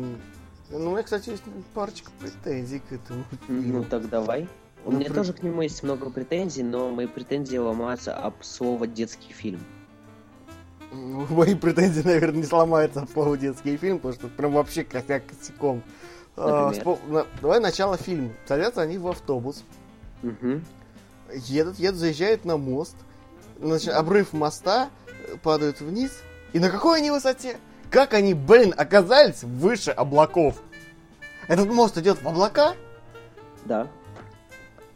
Speaker 1: Ну, у меня, кстати, есть парочка претензий к этому
Speaker 2: Ну
Speaker 1: фильму.
Speaker 2: так давай. У
Speaker 1: Ну,
Speaker 2: меня
Speaker 1: при-
Speaker 2: тоже к нему есть много претензий, но мои претензии ломаются об слово детский фильм.
Speaker 1: Мои претензии, наверное, не сломаются от слова детский фильм, потому что прям вообще косяк косяком. А, Давай начало фильма. Садятся они в автобус, едут, едут, заезжают на мост, значит, обрыв моста, э, падают вниз. И на какой они высоте? Как они, блин, оказались выше облаков? Этот мост идет в облака?
Speaker 2: Да.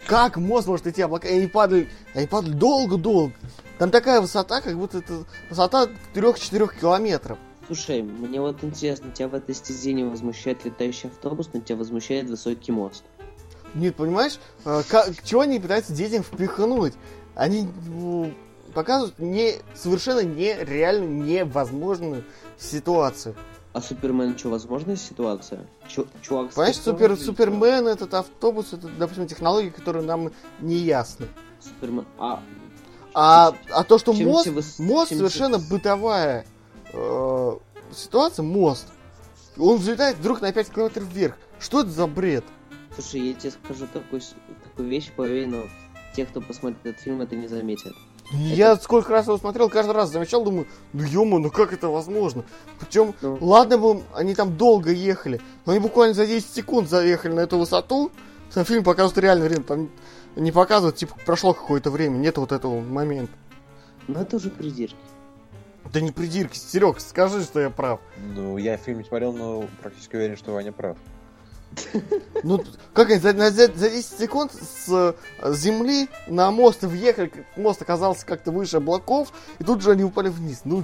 Speaker 1: Как мост может идти в облака? И они падали, они падали долго-долго. Там такая высота, как будто это высота 3-4 километров.
Speaker 2: Слушай, мне вот интересно, тебя в этой стезе не возмущает летающий автобус, но тебя возмущает высокий мост.
Speaker 1: Нет, понимаешь, э, как, чего они пытаются детям впихнуть? Они ну, показывают не, совершенно нереальную, невозможную ситуацию.
Speaker 2: А Супермен что, возможная ситуация? Чу- чувак,
Speaker 1: Понимаешь, супер? Супермен, этот автобус, это, допустим, технологии, которые нам не ясны.
Speaker 2: Супермен. А,
Speaker 1: А, а то, что
Speaker 2: Чем
Speaker 1: мост,
Speaker 2: выс-
Speaker 1: мост
Speaker 2: чем
Speaker 1: совершенно
Speaker 2: тебе-
Speaker 1: бытовая э, ситуация, мост. Он взлетает вдруг на 5 километров вверх. Что это за бред?
Speaker 2: слушай, я тебе скажу такую, такую вещь, поверь, но те, кто посмотрит этот фильм, это не заметят.
Speaker 1: Я сколько раз его смотрел, каждый раз замечал, думаю, ну ё ну как это возможно? Причем,
Speaker 2: Ну.
Speaker 1: ладно бы они там долго ехали, но они буквально за 10 секунд заехали на эту высоту. Сам фильм показывает реальное время, там не показывает, типа, прошло какое-то время, нет вот этого момента.
Speaker 2: Но это уже придирки.
Speaker 1: Да не придирки, Серег, скажи, что я прав.
Speaker 4: Ну, я фильм не смотрел, но практически уверен, что Ваня прав.
Speaker 1: Ну, как они за, на- за, за 10 секунд с земли на мост въехали, как- мост оказался как-то выше облаков, и тут же они упали вниз. Ну,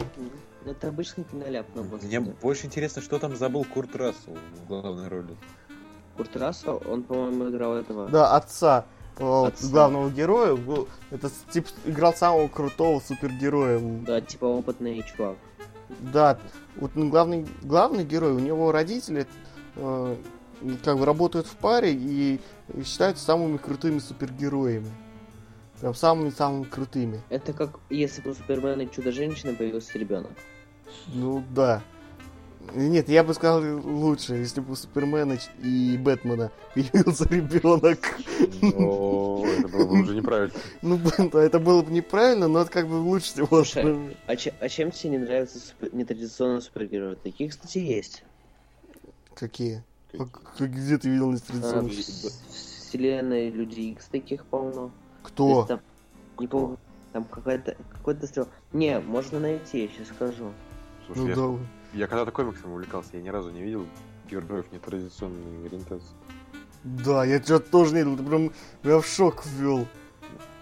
Speaker 2: Это обычный киноляп, но вот.
Speaker 4: Мне больше интересно, что там забыл Курт Рассел в главной роли.
Speaker 2: Курт Рассел, он, по-моему, играл этого.
Speaker 1: да, отца,
Speaker 2: Отца.
Speaker 1: главного героя, был- это тип играл самого крутого супергероя.
Speaker 2: Да, типа опытный чувак.
Speaker 1: Да, вот ну, главный, главный герой, у него родители э, как бы работают в паре и считаются самыми крутыми супергероями. Прям самыми-самыми крутыми.
Speaker 2: Это как если бы у Супермена и Чудо-женщины появился ребенок.
Speaker 1: Ну да. Нет, я бы сказал лучше, если бы у Супермена и Бэтмена появился ребенок.
Speaker 3: Это было бы уже неправильно.
Speaker 1: Ну, блин, да, это было бы неправильно, но это как бы лучше всего.
Speaker 2: Слушай, А, че- а чем тебе не нравятся супер- нетрадиционные супергерои? Такие, кстати, есть.
Speaker 1: Какие? А Где ты видел
Speaker 2: А, в,
Speaker 1: нестрадиционных?
Speaker 2: в вселенной Люди Икс таких полно. То
Speaker 1: Кто?
Speaker 2: есть там, не помню, там какая-то какой-то стрел. Не, можно найти, я сейчас скажу.
Speaker 3: Слушай,
Speaker 1: Ну
Speaker 3: я,
Speaker 1: да.
Speaker 3: Я когда-то комиксом увлекался, я ни разу не видел героев нетрадиционной ориентации.
Speaker 1: Да, я что-то тоже не видел, ты прям меня в шок ввел.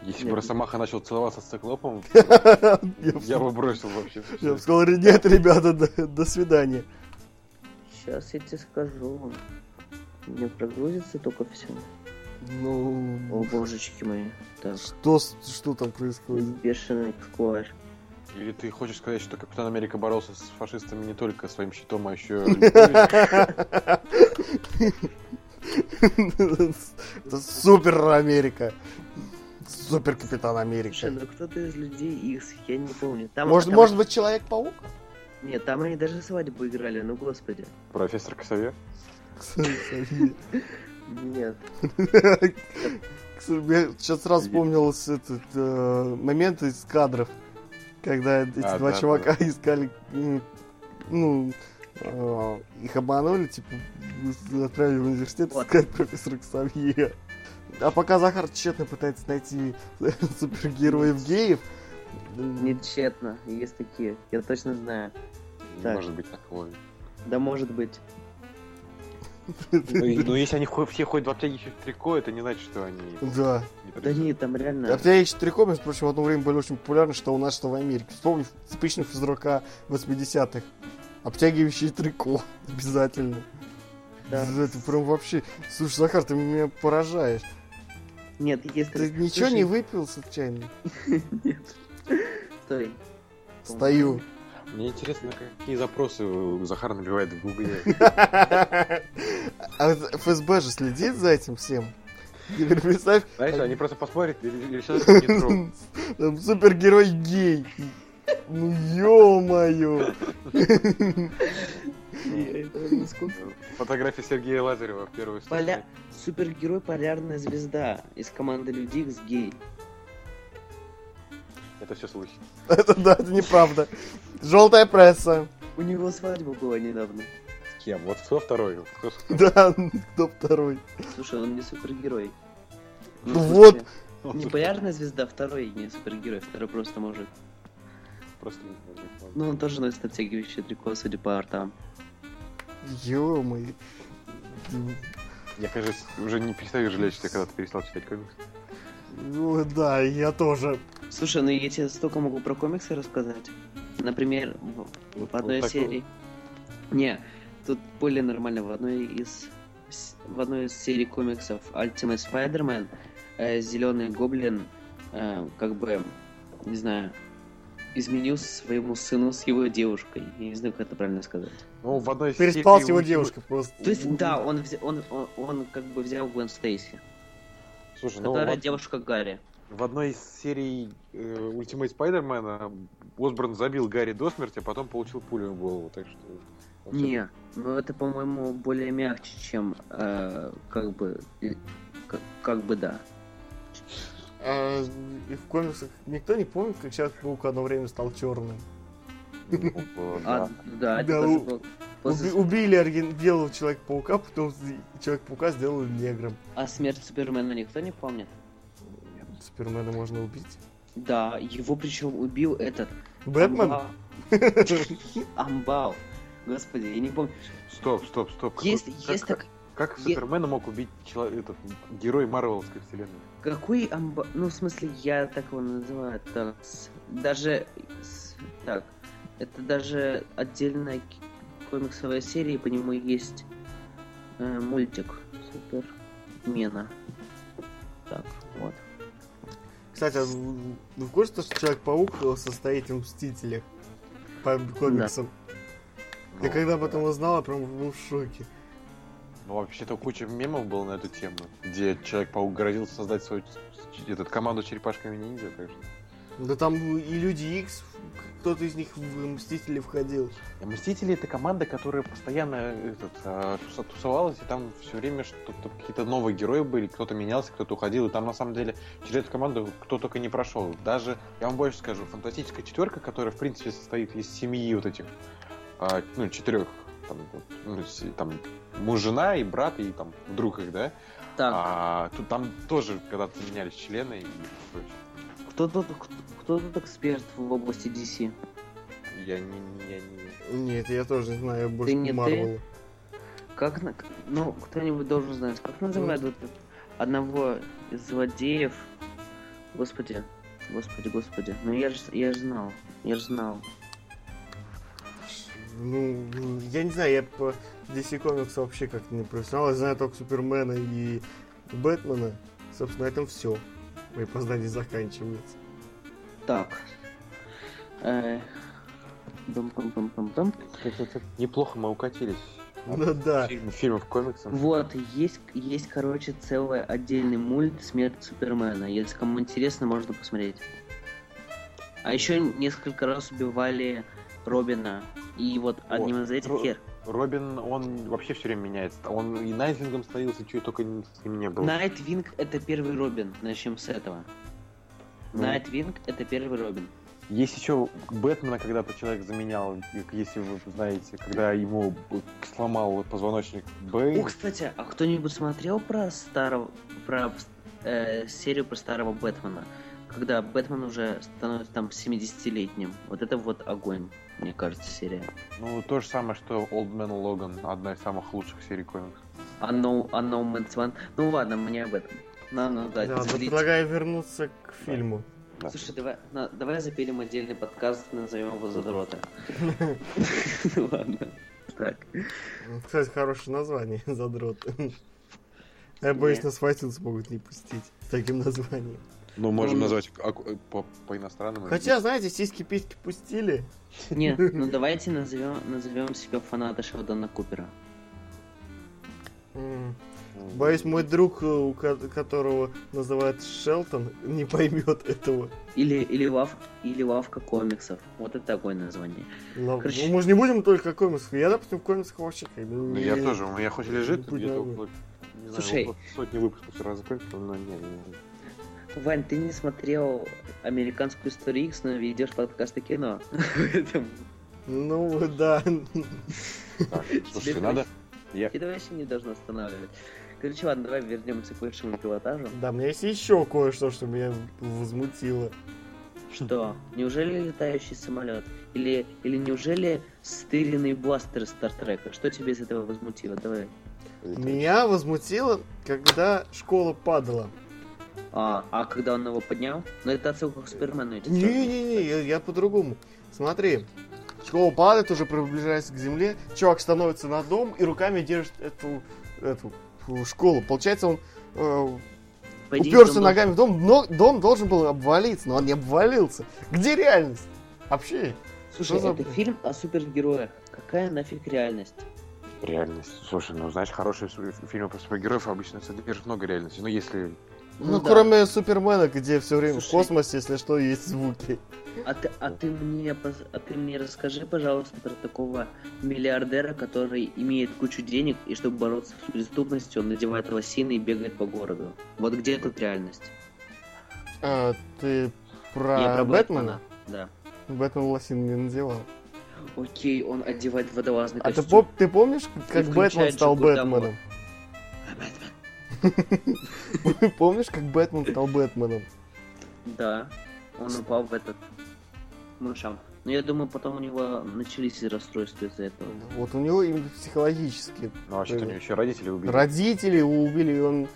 Speaker 3: Если бы Росомаха начал целоваться с циклопом,
Speaker 1: Я
Speaker 3: бы бросил вообще.
Speaker 1: я бы сказал, нет, ребята, до, свидания.
Speaker 2: Сейчас я тебе скажу. Мне прогрузится только все.
Speaker 1: Ну,
Speaker 2: О, божечки мои. Так,
Speaker 1: что, что там происходит?
Speaker 2: бешеный скваш.
Speaker 3: Или ты хочешь сказать, что Капитан Америка боролся с фашистами не только своим щитом, а еще...
Speaker 1: Это супер Америка. Супер Капитан
Speaker 2: Слушай,
Speaker 1: Америка.
Speaker 2: ну кто-то из людей Икс, я не помню. Там,
Speaker 1: Может,
Speaker 2: там-
Speaker 1: может быть, Человек-паук?
Speaker 2: Нет, там они даже свадьбу играли, ну господи.
Speaker 3: Профессор Косове?
Speaker 2: Нет.
Speaker 1: Я сейчас сразу вспомнился этот э, момент из кадров, когда эти
Speaker 3: А,
Speaker 1: два
Speaker 3: да,
Speaker 1: чувака искали, м, ну, э, их обманули, типа, отправили в университет
Speaker 2: Вот.
Speaker 1: искать профессора Ксавье. А пока Захар тщетно пытается найти супергероев геев,
Speaker 2: Не тщетно, есть такие, я точно знаю.
Speaker 3: Не
Speaker 2: Так.
Speaker 3: может быть такого.
Speaker 2: Да может быть.
Speaker 3: Ну, ну, если они все ходят в обтягивающих трико, это не значит, что они...
Speaker 1: да.
Speaker 2: Да нет, там реально...
Speaker 1: Обтягивающие трико, между прочим, в одно время были очень популярны, что у нас, что в Америке. Вспомни типичных физрука 80-х. Обтягивающие трико. Обязательно.
Speaker 2: Да.
Speaker 1: Это прям вообще... Слушай, Захар, ты меня поражаешь.
Speaker 2: Нет, есть...
Speaker 1: Ты ничего не выпил случайно?
Speaker 2: Нет. Стой.
Speaker 1: Стою.
Speaker 3: Мне интересно, какие запросы Захар набивает в гугле.
Speaker 1: А ФСБ же следит за этим всем. Теперь представь,
Speaker 3: Знаешь, они просто посмотрят и решат, что не
Speaker 1: там супергерой гей. Ну ё-моё.
Speaker 3: Фотография Сергея Лазарева в
Speaker 2: Поля...
Speaker 3: статье.
Speaker 2: Супергерой Полярная Звезда из команды Люди Икс гей.
Speaker 3: Это все слухи.
Speaker 1: Это да, это неправда. Желтая пресса.
Speaker 2: У него свадьба была недавно.
Speaker 3: С кем? Вот кто второй? Кто-
Speaker 1: Да, кто второй?
Speaker 2: Слушай, он не супергерой.
Speaker 1: Ну вот.
Speaker 2: Не Полярная Звезда, второй не супергерой, второй просто мужик.
Speaker 3: Просто не знаю.
Speaker 2: Ну, он тоже носит обтягивающее трико, судя по артам.
Speaker 1: Ё-моё.
Speaker 3: Я, кажется, уже не перестаю жалеть, что я когда-то перестал читать комиксы.
Speaker 1: Ну да, я тоже.
Speaker 2: Слушай, ну я тебе столько могу про комиксы рассказать. Например, в, в одной
Speaker 3: вот такой.
Speaker 2: серий... Не, тут более нормально. В одной из в одной из серий комиксов Ultimate Spider-Man Зеленый Гоблин э, как бы, не знаю, изменил своему сыну с его девушкой. Я не знаю, как это правильно сказать.
Speaker 3: Ну, в одной
Speaker 1: Переспал
Speaker 3: серий
Speaker 1: с его девушкой просто.
Speaker 2: То есть, да, он, он, он, он как бы взял Гвен Стейси,
Speaker 3: Слушай, ну,
Speaker 2: которая
Speaker 3: вот
Speaker 2: девушка Гарри.
Speaker 3: В одной из серий э, Ultimate Spider-Man Осборн забил Гарри до смерти, а потом получил пулю в голову, так что... вообще-
Speaker 2: Не, ну это, по-моему, более мягче, чем э, как бы, как, как бы да.
Speaker 1: А, и в комиксах никто не помнит, как Человек-паук одно время стал черным.
Speaker 3: Ну,
Speaker 2: А,
Speaker 3: да.
Speaker 2: да,
Speaker 1: у-
Speaker 2: был- после-
Speaker 1: убили оригин... белого Человека-паука, потом Человека-паука сделали негром.
Speaker 2: А смерть Супермена никто не помнит?
Speaker 1: Супермена можно убить.
Speaker 2: Да, его причем убил этот...
Speaker 1: Бэтмен?
Speaker 2: Амбал. Господи, я не помню.
Speaker 3: Стоп, стоп, стоп.
Speaker 2: Есть,
Speaker 3: Как-
Speaker 2: есть
Speaker 3: как,
Speaker 2: так...
Speaker 3: как Супермена мог убить чело- этот герой Марвеловской вселенной?
Speaker 2: Какой амбал... Ну, в смысле, я так его называю. Так, с- даже... с- Так, это даже отдельная комиксовая серия, и по нему есть э, мультик Супермена. Так, вот.
Speaker 1: Кстати, а вы в курсе, что Человек-паук состоит в Мстителях? По комиксам. Я
Speaker 3: Ну,
Speaker 1: когда об этом узнал, я прям был в шоке.
Speaker 3: Ну, вообще-то куча мемов было на эту тему, где Человек-паук грозился создать свою этот, команду черепашками ниндзя, так что...
Speaker 1: Да там и Люди Икс, кто-то из них в Мстители входил.
Speaker 3: А Мстители это команда, которая постоянно этот, а, тусовалась, и там все время что-то какие-то новые герои были, кто-то менялся, кто-то уходил, и там на самом деле через эту команду кто только не прошел. Даже, я вам больше скажу, фантастическая четверка, которая в принципе состоит из семьи вот этих, а, ну, четырех, там, вот, ну, там, муж, жена и брат, и там друг их, да?
Speaker 2: Так,
Speaker 3: А тут там тоже когда-то менялись члены и прочее.
Speaker 2: Кто тут, кто тут эксперт в области DC?
Speaker 3: Я не, я не...
Speaker 1: Нет, я тоже не знаю, я больше
Speaker 2: не ты?
Speaker 1: Марвела.
Speaker 2: Как, на- ну, кто-нибудь должен знать, как называют вот этот- одного из злодеев? Господи, господи, господи. Ну я же, я же знал, я же знал.
Speaker 1: Ну, я не знаю, я по DC Comics вообще как-то не профессионал. Я знаю только Супермена и Бэтмена. Собственно, на этом все. Мои познания заканчиваются.
Speaker 2: Так. Э, бам-бам-бам-бам-бам.
Speaker 3: Неплохо мы укатились.
Speaker 1: Ну да.
Speaker 3: Фильм- фильмов, комиксов.
Speaker 2: Вот, есть, есть, короче, целый отдельный мульт «Смерть Супермена». Если кому интересно, можно посмотреть. А еще несколько раз убивали Робина. И вот одним из этих
Speaker 3: Ро-
Speaker 2: хер.
Speaker 3: Робин, он вообще все время меняется. Он и Nightwing ом становился, чего только с ним не было.
Speaker 2: Nightwing это первый Робин. Начнем с этого.
Speaker 3: Ну.
Speaker 2: Nightwing это первый Робин.
Speaker 3: Есть еще Бэтмена когда-то человек заменял, если вы знаете, когда ему сломал позвоночник
Speaker 2: О,
Speaker 3: Бэйн.
Speaker 2: кстати, а кто-нибудь смотрел про старого, про э, серию про старого Бэтмена? Когда Бэтмен уже становится там 70-летним. Вот это вот огонь, мне кажется, серия.
Speaker 3: Ну, то же самое, что Old Man Logan, одна из самых лучших серий комиксов.
Speaker 2: А No, а no Man's Land. Ну ладно, мне об этом. Нам надо
Speaker 1: Да,
Speaker 2: отделить.
Speaker 1: предлагаю вернуться к фильму.
Speaker 3: Да.
Speaker 2: Слушай, давай, на- давай запилим отдельный подкаст, назовем его Задрота. Ну ладно. Так.
Speaker 1: Кстати, хорошее название, задрот. Я боюсь, нас в могут не пустить с таким названием.
Speaker 3: Ну, можем
Speaker 2: Ну,
Speaker 3: назвать аку- по, по иностранному.
Speaker 1: Хотя, знаете, сиськи-письки пустили.
Speaker 2: Не, ну давайте назовем, назовем себя фаната Шелдона Купера.
Speaker 1: Боюсь, мой друг, э, у ко- которого называют Шелтон, не поймет этого.
Speaker 2: Или, или, лав, или лавка комиксов. Вот это такое название.
Speaker 1: Лав-
Speaker 2: Короче-
Speaker 1: Ну, мы же не будем только комиксов. Я, допустим, в комиксах вообще как бы...
Speaker 3: Ну, я тоже, у меня хоть лежит где-то около, не знаю,
Speaker 2: Слушай.
Speaker 3: около сотни выпусков сразу но не, не, не.
Speaker 2: Вань, ты не смотрел американскую историю X, но ведешь подкаст о кино.
Speaker 1: Ну, да.
Speaker 3: Слушайте,
Speaker 2: Тебе
Speaker 3: надо... Я...
Speaker 2: Это вообще не должно останавливать. Короче, ладно, давай вернемся к высшему пилотажу.
Speaker 1: Да, у меня есть еще кое-что, что меня возмутило.
Speaker 2: Что? Неужели летающий самолет? Или, или неужели стыренный бластер Стартрека? Что тебе из этого возмутило? Давай.
Speaker 1: Меня возмутило, когда школа падала.
Speaker 2: А, а когда он его поднял? Ну это отсылка к Супермену.
Speaker 1: Не-не-не, я, я по-другому. Смотри, школа падает, уже приближается к земле, чувак становится на дом и руками держит эту, эту школу. Получается, он э, уперся ногами в дом, но дом должен был обвалиться, но он не обвалился. Где реальность? Вообще.
Speaker 2: должен- Слушай,
Speaker 1: Что за
Speaker 2: это фильм о супергероях. Какая нафиг реальность?
Speaker 3: Реальность. Слушай, ну, знаешь, хорошие фильмы про супергероев обычно содержат много реальности. Ну, если...
Speaker 1: Ну,
Speaker 2: да.
Speaker 1: кроме Супермена, где все время в
Speaker 2: Слушай.
Speaker 1: космосе, если что, есть звуки.
Speaker 2: А ты, а ты мне, а ты мне расскажи, пожалуйста, про такого миллиардера, который имеет кучу денег, и чтобы бороться с преступностью, он надевает лосины и бегает по городу. Вот где тут реальность?
Speaker 1: А, ты про,
Speaker 2: Я про
Speaker 1: Бэтмена?
Speaker 2: Да.
Speaker 1: Бэтмен лосин не надевал.
Speaker 2: Окей, он одевает водолазный
Speaker 1: А ты,
Speaker 2: костюм.
Speaker 1: пом- ты помнишь, как Бэтмен стал. Бэтменом?
Speaker 2: А, Бэтмен.
Speaker 1: Помнишь, как Бэтмен стал Бэтменом?
Speaker 2: Да, он упал в этот мышам. Но я думаю, потом у него начались расстройства из-за этого.
Speaker 1: Вот у него именно психологически.
Speaker 3: Ну, вообще-то у него еще родители убили.
Speaker 1: Родители его убили, и он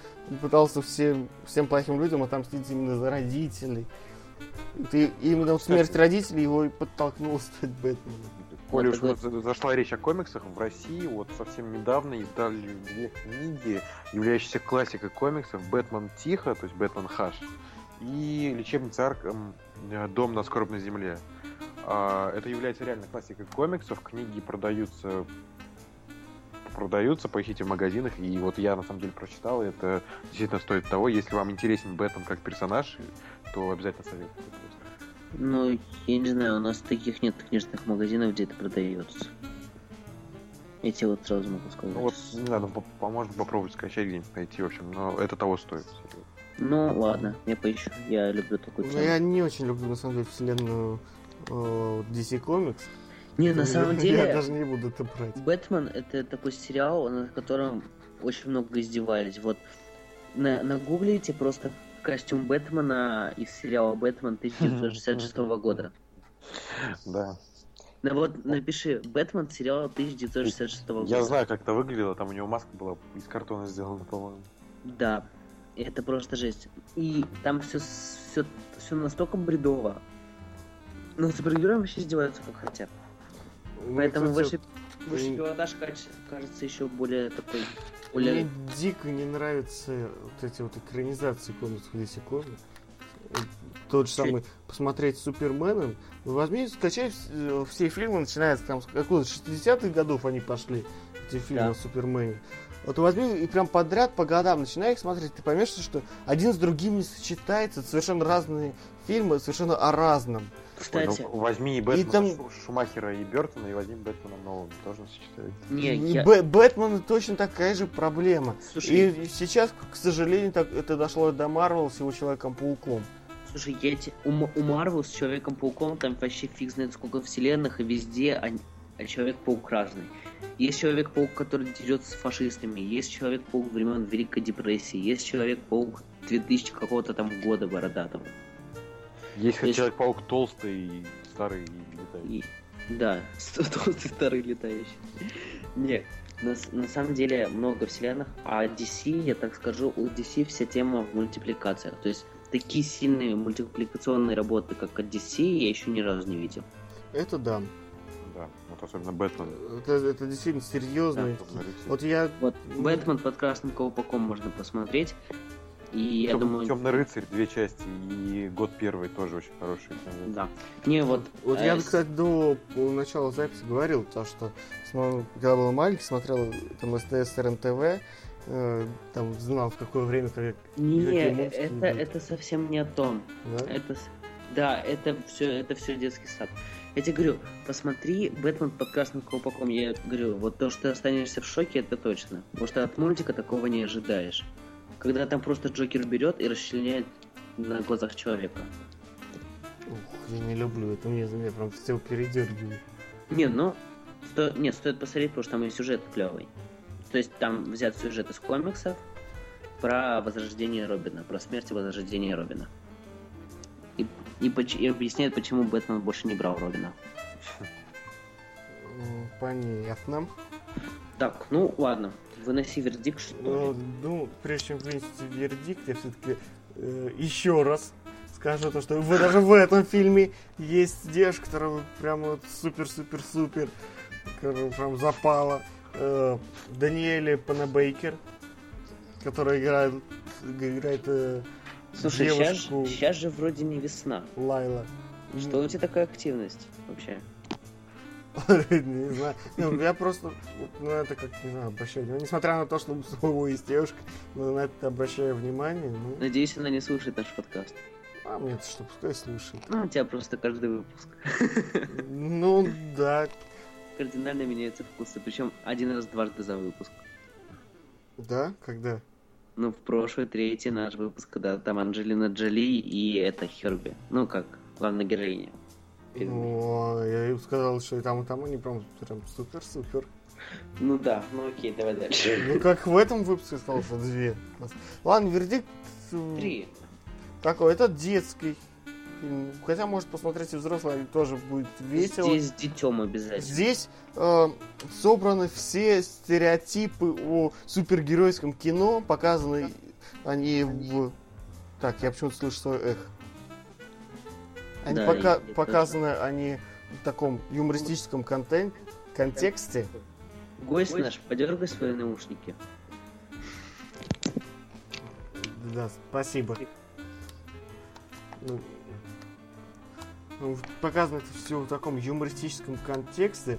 Speaker 1: пытался всем, всем плохим людям отомстить именно за родителей. И ты- именно смерть родителей его и подтолкнула стать Бэтменом.
Speaker 3: Коли
Speaker 2: Вот
Speaker 3: уж
Speaker 2: такой-
Speaker 3: зашла речь о комиксах, в России вот совсем недавно издали две книги, являющиеся классикой комиксов «Бэтмен Тихо», то есть «Бэтмен Хаш», и «Лечебница Арком. э, Дом на скорбной земле». А, Это является реально классикой комиксов, книги продаются продаются, поищите в магазинах, и вот я на самом деле прочитал, и это действительно стоит того. Если вам интересен Бэтмен как персонаж, то обязательно советую.
Speaker 2: Ну, я не знаю, у нас таких нет книжных магазинов, где это продается. Я тебе вот сразу могу сказать.
Speaker 3: Ну вот, не знаю, ну, по- можно попробовать скачать где-нибудь найти, в общем, но это того стоит.
Speaker 2: Ну, ладно, я поищу. Я люблю такую
Speaker 1: Ну,
Speaker 2: тему.
Speaker 1: я не очень люблю, на самом деле, вселенную э, DC Comics.
Speaker 2: Не, на самом деле,
Speaker 1: Я даже не буду это брать.
Speaker 2: Бэтмен это такой сериал, над которым очень много издевались. Вот на, нагуглите просто костюм Бэтмена из сериала Бэтмен 1966 года.
Speaker 3: Да.
Speaker 2: Ну вот напиши Бэтмен сериал 1966 года.
Speaker 3: Я знаю, как это выглядело, там у него маска была из картона сделана, по-моему.
Speaker 2: Да, это просто жесть. И там все, все, все настолько бредово. Но супергерои вообще издеваются как хотят.
Speaker 1: Ну,
Speaker 2: Поэтому
Speaker 1: кстати,
Speaker 2: выше, выше пилотаж кажется, кажется еще более такой... Более...
Speaker 1: Мне дико не нравятся вот эти вот экранизации комиксов Comics. Э, Тот же самый, посмотреть Суперменом. Ну, возьми, скачай э, все фильмы, начиная с там, с какого 60-х годов они пошли, эти фильмы
Speaker 2: Да.
Speaker 1: о Супермене. Вот возьми и прям подряд по годам начинай их смотреть, ты поймешь, что один с другим не сочетается, это совершенно разные фильмы, совершенно о разном.
Speaker 3: Ой, ну,
Speaker 2: Кстати,
Speaker 3: возьми и Бэтмена
Speaker 1: там-
Speaker 3: Шу- Шумахера и Бертона, и возьми Бэтмена нового. Тоже сочетается.
Speaker 2: не,
Speaker 1: И
Speaker 2: я...
Speaker 1: Бэ- Бэтмен точно такая же проблема.
Speaker 2: Слушай,
Speaker 1: И сейчас, к сожалению, так, это дошло до Марвел с его Человеком-пауком.
Speaker 2: Слушай, я те... у, М- у Марвел с Человеком-пауком там вообще фиг знает сколько вселенных, и везде они... а Человек-паук разный. Есть Человек-паук, который дерется с фашистами, есть Человек-паук времен Великой депрессии, есть Человек-паук 2000 какого-то там года бородатого.
Speaker 3: Есть хоть
Speaker 2: Есть-
Speaker 3: Человек-паук толстый, и старый и летающий.
Speaker 2: И... Да, толстый старый летающий. Нет, на, на самом деле много вселенных, а DC, я так скажу, у DC вся тема в мультипликациях. То есть такие сильные мультипликационные работы, как от DC, я еще ни разу не видел.
Speaker 1: Это да.
Speaker 3: Да, вот особенно Бэтмен.
Speaker 1: Это, это действительно серьезно.
Speaker 3: Темный рыцарь.
Speaker 1: Вот я...
Speaker 2: Вот. Бэтмен под красным колпаком можно посмотреть. И я
Speaker 3: Тем-
Speaker 2: думаю,
Speaker 3: Темный рыцарь, две части, и год первый тоже очень хороший.
Speaker 2: Да. Не, вот.
Speaker 1: Вот
Speaker 2: э,
Speaker 1: я,
Speaker 2: с-
Speaker 1: кстати, до начала записи говорил, то, что когда был маленький, смотрел там СТС, РНТВ, э, там знал, в какое время, как...
Speaker 2: Не, это, это совсем не о том.
Speaker 1: Да?
Speaker 2: Это, да, это все, это все детский сад. Я тебе говорю, посмотри Бэтмен под красным колпаком. Я говорю, вот то, что ты останешься в шоке, это точно. Потому что от мультика такого не ожидаешь. Когда там просто Джокер берет и расчленяет на глазах человека.
Speaker 1: Ух, я не люблю это, мне, меня прям все передергивает.
Speaker 2: Не, ну, сто... нет, стоит посмотреть, потому что там и сюжет клевый. То есть там взят сюжет из комиксов про возрождение Робина, про смерть и возрождение Робина. И, и, поч- и объясняет, почему Бэтмен больше не брал Робина.
Speaker 1: Понятно.
Speaker 2: Так, ну ладно, выноси вердикт, что
Speaker 1: Ну,
Speaker 2: ли.
Speaker 1: ну, прежде чем вынести вердикт, я все-таки еще раз скажу то, что вы даже в этом фильме есть девушка, которая вот прям вот супер-супер-супер, которая прям запала. Э, Даниэле Панабейкер, которая играет, играет э,
Speaker 2: Слушай,
Speaker 1: девушку
Speaker 2: сейчас, же вроде не весна.
Speaker 1: Лайла.
Speaker 2: Что у тебя такая активность вообще?
Speaker 1: Не знаю. Ну, я просто, ну, это как, не знаю, обращаю внимание. Несмотря на то, что у самого есть девушка, но на это обращаю внимание. Ну,
Speaker 2: Надеюсь, она не слушает наш подкаст.
Speaker 1: а мне что, пускай слушает.
Speaker 2: Ну, у тебя просто каждый выпуск.
Speaker 1: Ну, да,
Speaker 2: Кардинально меняются вкусы, причем один раз дважды за выпуск.
Speaker 1: да, когда?
Speaker 2: Ну, в прошлый, третий наш выпуск, когда там Анджелина Джоли и это Херби. Ну, как главная героиня.
Speaker 1: Ну, а я им сказал, что и там, и там они прям, прям супер-супер.
Speaker 2: Ну да, ну окей, давай дальше.
Speaker 1: Ну, как в этом выпуске что две. Ладно, вердикт м,
Speaker 2: Три.
Speaker 1: такой, это детский фильм. Хотя, может, посмотреть и взрослый, тоже будет весело.
Speaker 2: Здесь с детем обязательно.
Speaker 1: Здесь э, собраны все стереотипы о супергеройском кино, показаны они в... Так, я почему-то слышу свой эх. Они
Speaker 2: Да,
Speaker 1: пока-
Speaker 2: я
Speaker 1: показаны они в таком юмористическом контен- контексте.
Speaker 2: Гость наш, подергай свои наушники.
Speaker 1: Да, спасибо. Ну, ну, показано это все в таком юмористическом контексте.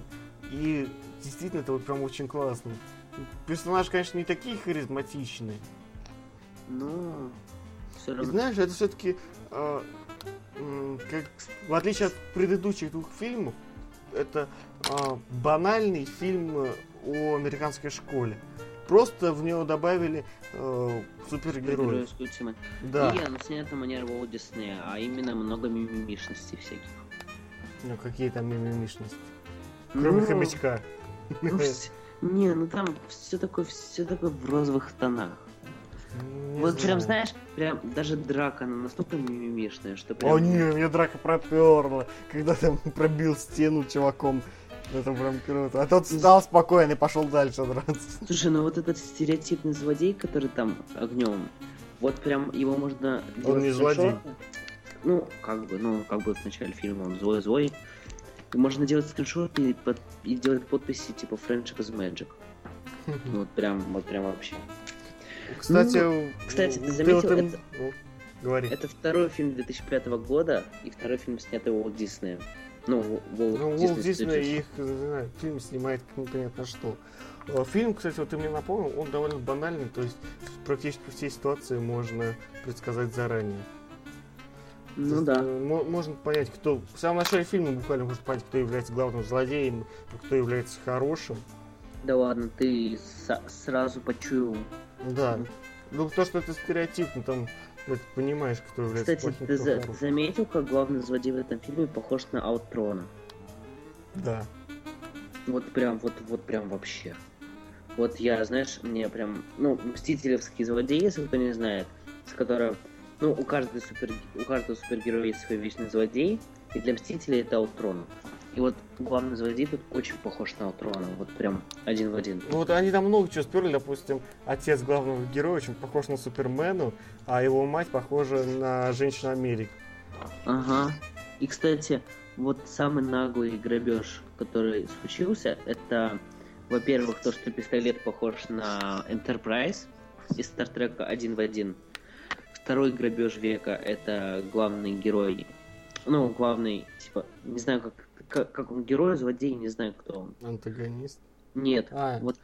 Speaker 1: И действительно, это вот прям очень классно. Персонажи, конечно, не такие харизматичные.
Speaker 2: Ну, все
Speaker 1: И
Speaker 2: равно.
Speaker 1: знаешь, это все-таки, как, в отличие от предыдущих двух фильмов, это а, банальный фильм э, о американской школе. Просто в него добавили э, супергероев. Да.
Speaker 2: И оно снято на манер Уолт Диснея, а именно много мимимишностей всяких.
Speaker 1: Ну, какие там мимимишности. Кроме
Speaker 2: Ну,
Speaker 1: хомячка.
Speaker 2: ну, Не, ну там все такое, все такое в розовых тонах.
Speaker 1: Не
Speaker 2: вот прям,
Speaker 1: знаю.
Speaker 2: знаешь, прям даже драка, она настолько мимимишная, что прям...
Speaker 1: О, не, меня драка проперла, когда там пробил стену чуваком. Это прям круто. А тот встал спокойно и пошел дальше драться.
Speaker 2: Слушай, ну вот этот стереотипный злодей, который там огнем, вот прям его можно... делать
Speaker 1: не злодей.
Speaker 2: Ну, как бы, ну, как бы в начале фильма он злой-злой. Можно делать скриншот и, под- и делать подписи типа Friendship is Magic. Ну, вот прям, вот прям вообще.
Speaker 1: Кстати,
Speaker 2: Ну, кстати, ты
Speaker 1: ты
Speaker 2: заметил,
Speaker 1: им-
Speaker 2: это-
Speaker 1: Ну, Говори.
Speaker 2: Это второй фильм 2005 года и второй фильм, снятый Уолт Диснеем. Ну, Уолт
Speaker 1: Ну,
Speaker 2: Дисней
Speaker 1: Дисней их, не знаю, фильм снимает непонятно что. А Фильм, кстати, вот ты мне напомнил, он довольно банальный, то есть практически все ситуации можно предсказать заранее.
Speaker 2: Ну да.
Speaker 1: э, мо- Можно понять, кто... В самом начале фильма буквально можно понять, кто является главным злодеем, кто является хорошим.
Speaker 2: Да ладно, ты сразу почуял.
Speaker 1: Да. Ну, то, что это стереотипно, там ну, ты понимаешь, кто является
Speaker 2: Кстати,
Speaker 1: плохим,
Speaker 2: ты за-
Speaker 1: хорошим.
Speaker 2: заметил, как главный злодей в этом фильме похож на Аутрона?
Speaker 1: Да.
Speaker 2: Вот прям, вот, вот прям вообще. Вот я, знаешь, мне прям, ну, мстителевский злодей, если кто не знает, с которым, ну, у каждого, супер, у каждого супергероя есть свой вечный злодей, и для мстителей это Аутрон. И вот главный злодей тут очень похож на Аутрона, вот прям один в один.
Speaker 1: Ну вот они там много чего сперли, допустим, отец главного героя очень похож на Супермену, а его мать похожа на женщину Америки.
Speaker 2: Ага. И, кстати, вот самый наглый грабеж, который случился, это, во-первых, то, что пистолет похож на Enterprise из Стартрека один в один. Второй грабеж века это главный герой. Ну, главный, типа, не знаю, как, как, как он герой, злодей, не знаю, кто он.
Speaker 1: Антагонист.
Speaker 2: Нет,
Speaker 1: А,
Speaker 2: вот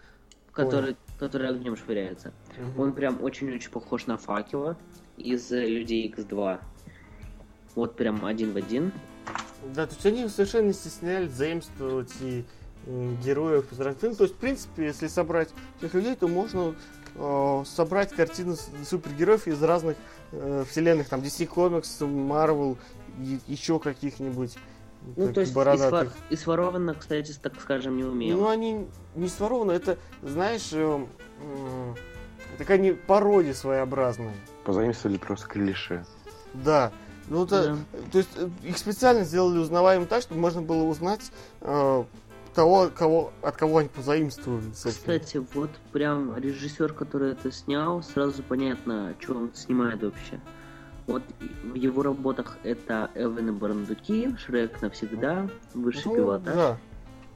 Speaker 2: который, который огнем швыряется.
Speaker 1: мгм.
Speaker 2: Он прям очень-очень похож на факела из э, Людей X2. Вот прям один в один.
Speaker 1: Да, то есть они совершенно не стеснялись заимствовать и м, героев из разных фильмов. То есть, в принципе, если собрать всех людей, то можно э, собрать картину с- супергероев из разных э, вселенных, там DC Comics, Marvel, и еще каких-нибудь
Speaker 2: Ну,
Speaker 1: так,
Speaker 2: то есть из,
Speaker 1: бородатых.
Speaker 2: вор- из ворованных, кстати, так скажем, не умел.
Speaker 1: Ну, они не сворованы, это, знаешь, э, м, такая не пародия своеобразная.
Speaker 3: Позаимствовали просто клише.
Speaker 1: Да. Ну, это, то есть э, их специально сделали узнаваемым так, чтобы можно было узнать э, того, кого, от кого они позаимствовали. собственно.
Speaker 2: Кстати, вот прям режиссер, который это снял, сразу понятно, что он снимает вообще. Вот в его работах это Эвен и Барандуки, Шрек навсегда, Высший
Speaker 1: Ну,
Speaker 2: пилотаж.
Speaker 1: да.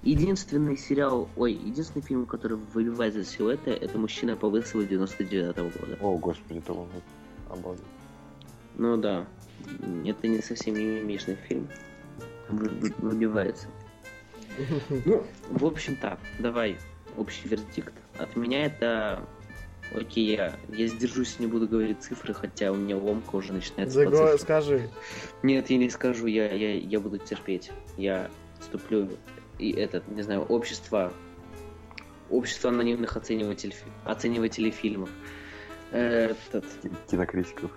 Speaker 2: Единственный сериал, ой, единственный фильм, который выбивает из всего это, это «Мужчина по вызову» 99 года.
Speaker 3: О, господи, это он обалдеть.
Speaker 2: Ну да, это не совсем мимимишный фильм. Вы- вы- Выбивается. Ну, в общем так, давай общий вердикт. От меня это... Окей, я, я сдержусь, не буду говорить цифры, хотя у меня ломка уже начинается по
Speaker 1: Заго-
Speaker 2: цифрам.
Speaker 1: Скажи.
Speaker 2: Нет, я не скажу, я, я, я буду терпеть. Я вступлю и этот, не знаю, общество... Общество анонимных оценивателей, оценивателей фильмов. Этот...
Speaker 3: Ки- Кинокритиков.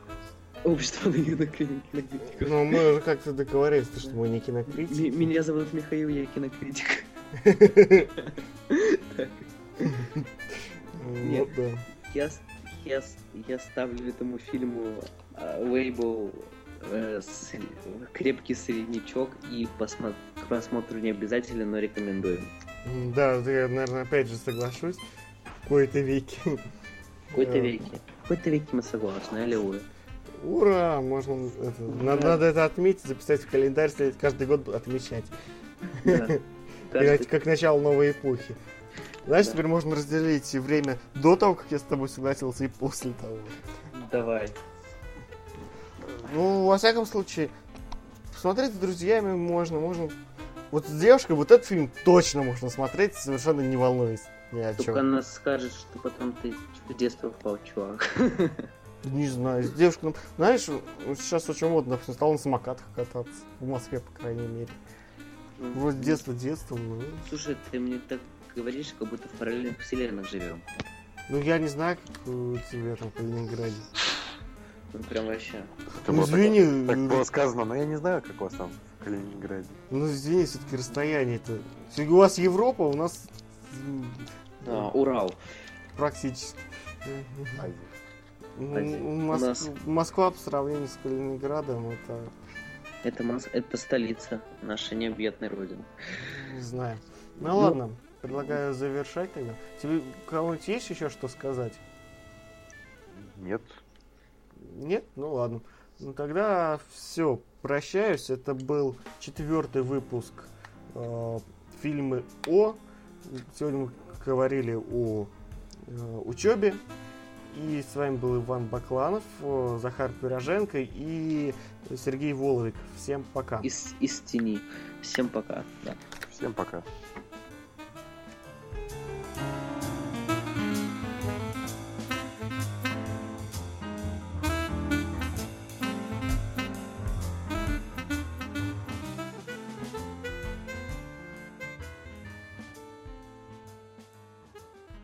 Speaker 2: Общество кинокритиков.
Speaker 1: Ну, мы уже как-то договорились, что мы не кинокритики.
Speaker 2: Меня зовут Михаил, я кинокритик.
Speaker 1: Ну,
Speaker 2: Нет. Я, я, я ставлю этому фильму а, лейбл э, с- крепкий среднячок и посмо- к просмотру не обязательно, но рекомендую.
Speaker 1: Да, я, наверное, опять же соглашусь. В кои-то веки.
Speaker 2: В какой-то
Speaker 1: Да.
Speaker 2: веке. В какой-то веке мы согласны, аллилуйя.
Speaker 1: Ура! Можно это, надо, надо это отметить, записать в календарь, след- каждый год отмечать.
Speaker 2: Да. Каждый-
Speaker 1: как начало новой эпохи. Знаешь,
Speaker 2: Да.
Speaker 1: теперь можно разделить время до того, как я с тобой согласился, и после того.
Speaker 2: Давай.
Speaker 1: Ну, во всяком случае, посмотреть с друзьями можно, можно. Вот с девушкой вот этот фильм точно можно смотреть, совершенно не волнуясь ни о
Speaker 2: Только
Speaker 1: чем.
Speaker 2: она скажет, что потом ты в детство впал, чувак.
Speaker 1: Не знаю, с девушкой, знаешь, вот сейчас очень модно, допустим, стало на самокатах кататься. В Москве, по крайней мере. Вроде детство, детство, ну.
Speaker 2: Слушай, ты мне так говоришь, как будто в параллельных вселенных живем.
Speaker 1: Ну, я не знаю, как у тебя там в Калининграде.
Speaker 2: Ну прям вообще.
Speaker 3: Это
Speaker 1: Ну, извини,
Speaker 3: Так, так было сказано, но я не знаю, как у вас там в Калининграде.
Speaker 1: Ну, извини, все-таки расстояние-то. У вас Европа, у нас
Speaker 2: А, Урал.
Speaker 1: практически.
Speaker 3: Азия.
Speaker 1: Ну. Мос-
Speaker 2: У нас-
Speaker 1: Москва по сравнению с Калининградом, это
Speaker 2: Это, Мос... это столица нашей необъятной родины.
Speaker 1: не знаю. Ну,
Speaker 2: Ну,
Speaker 1: ладно, предлагаю завершать тогда. Тебе у кого-нибудь есть еще что сказать?
Speaker 3: Нет.
Speaker 1: Нет? Ну ладно. Ну тогда все, прощаюсь. Это был четвертый выпуск э, фильмы О. Сегодня мы говорили о э, учебе. И с вами был Иван Бакланов, э, Захар Пироженко и Сергей Воловик. Всем пока.
Speaker 2: Из, из тени. Всем пока. Да.
Speaker 3: Всем пока.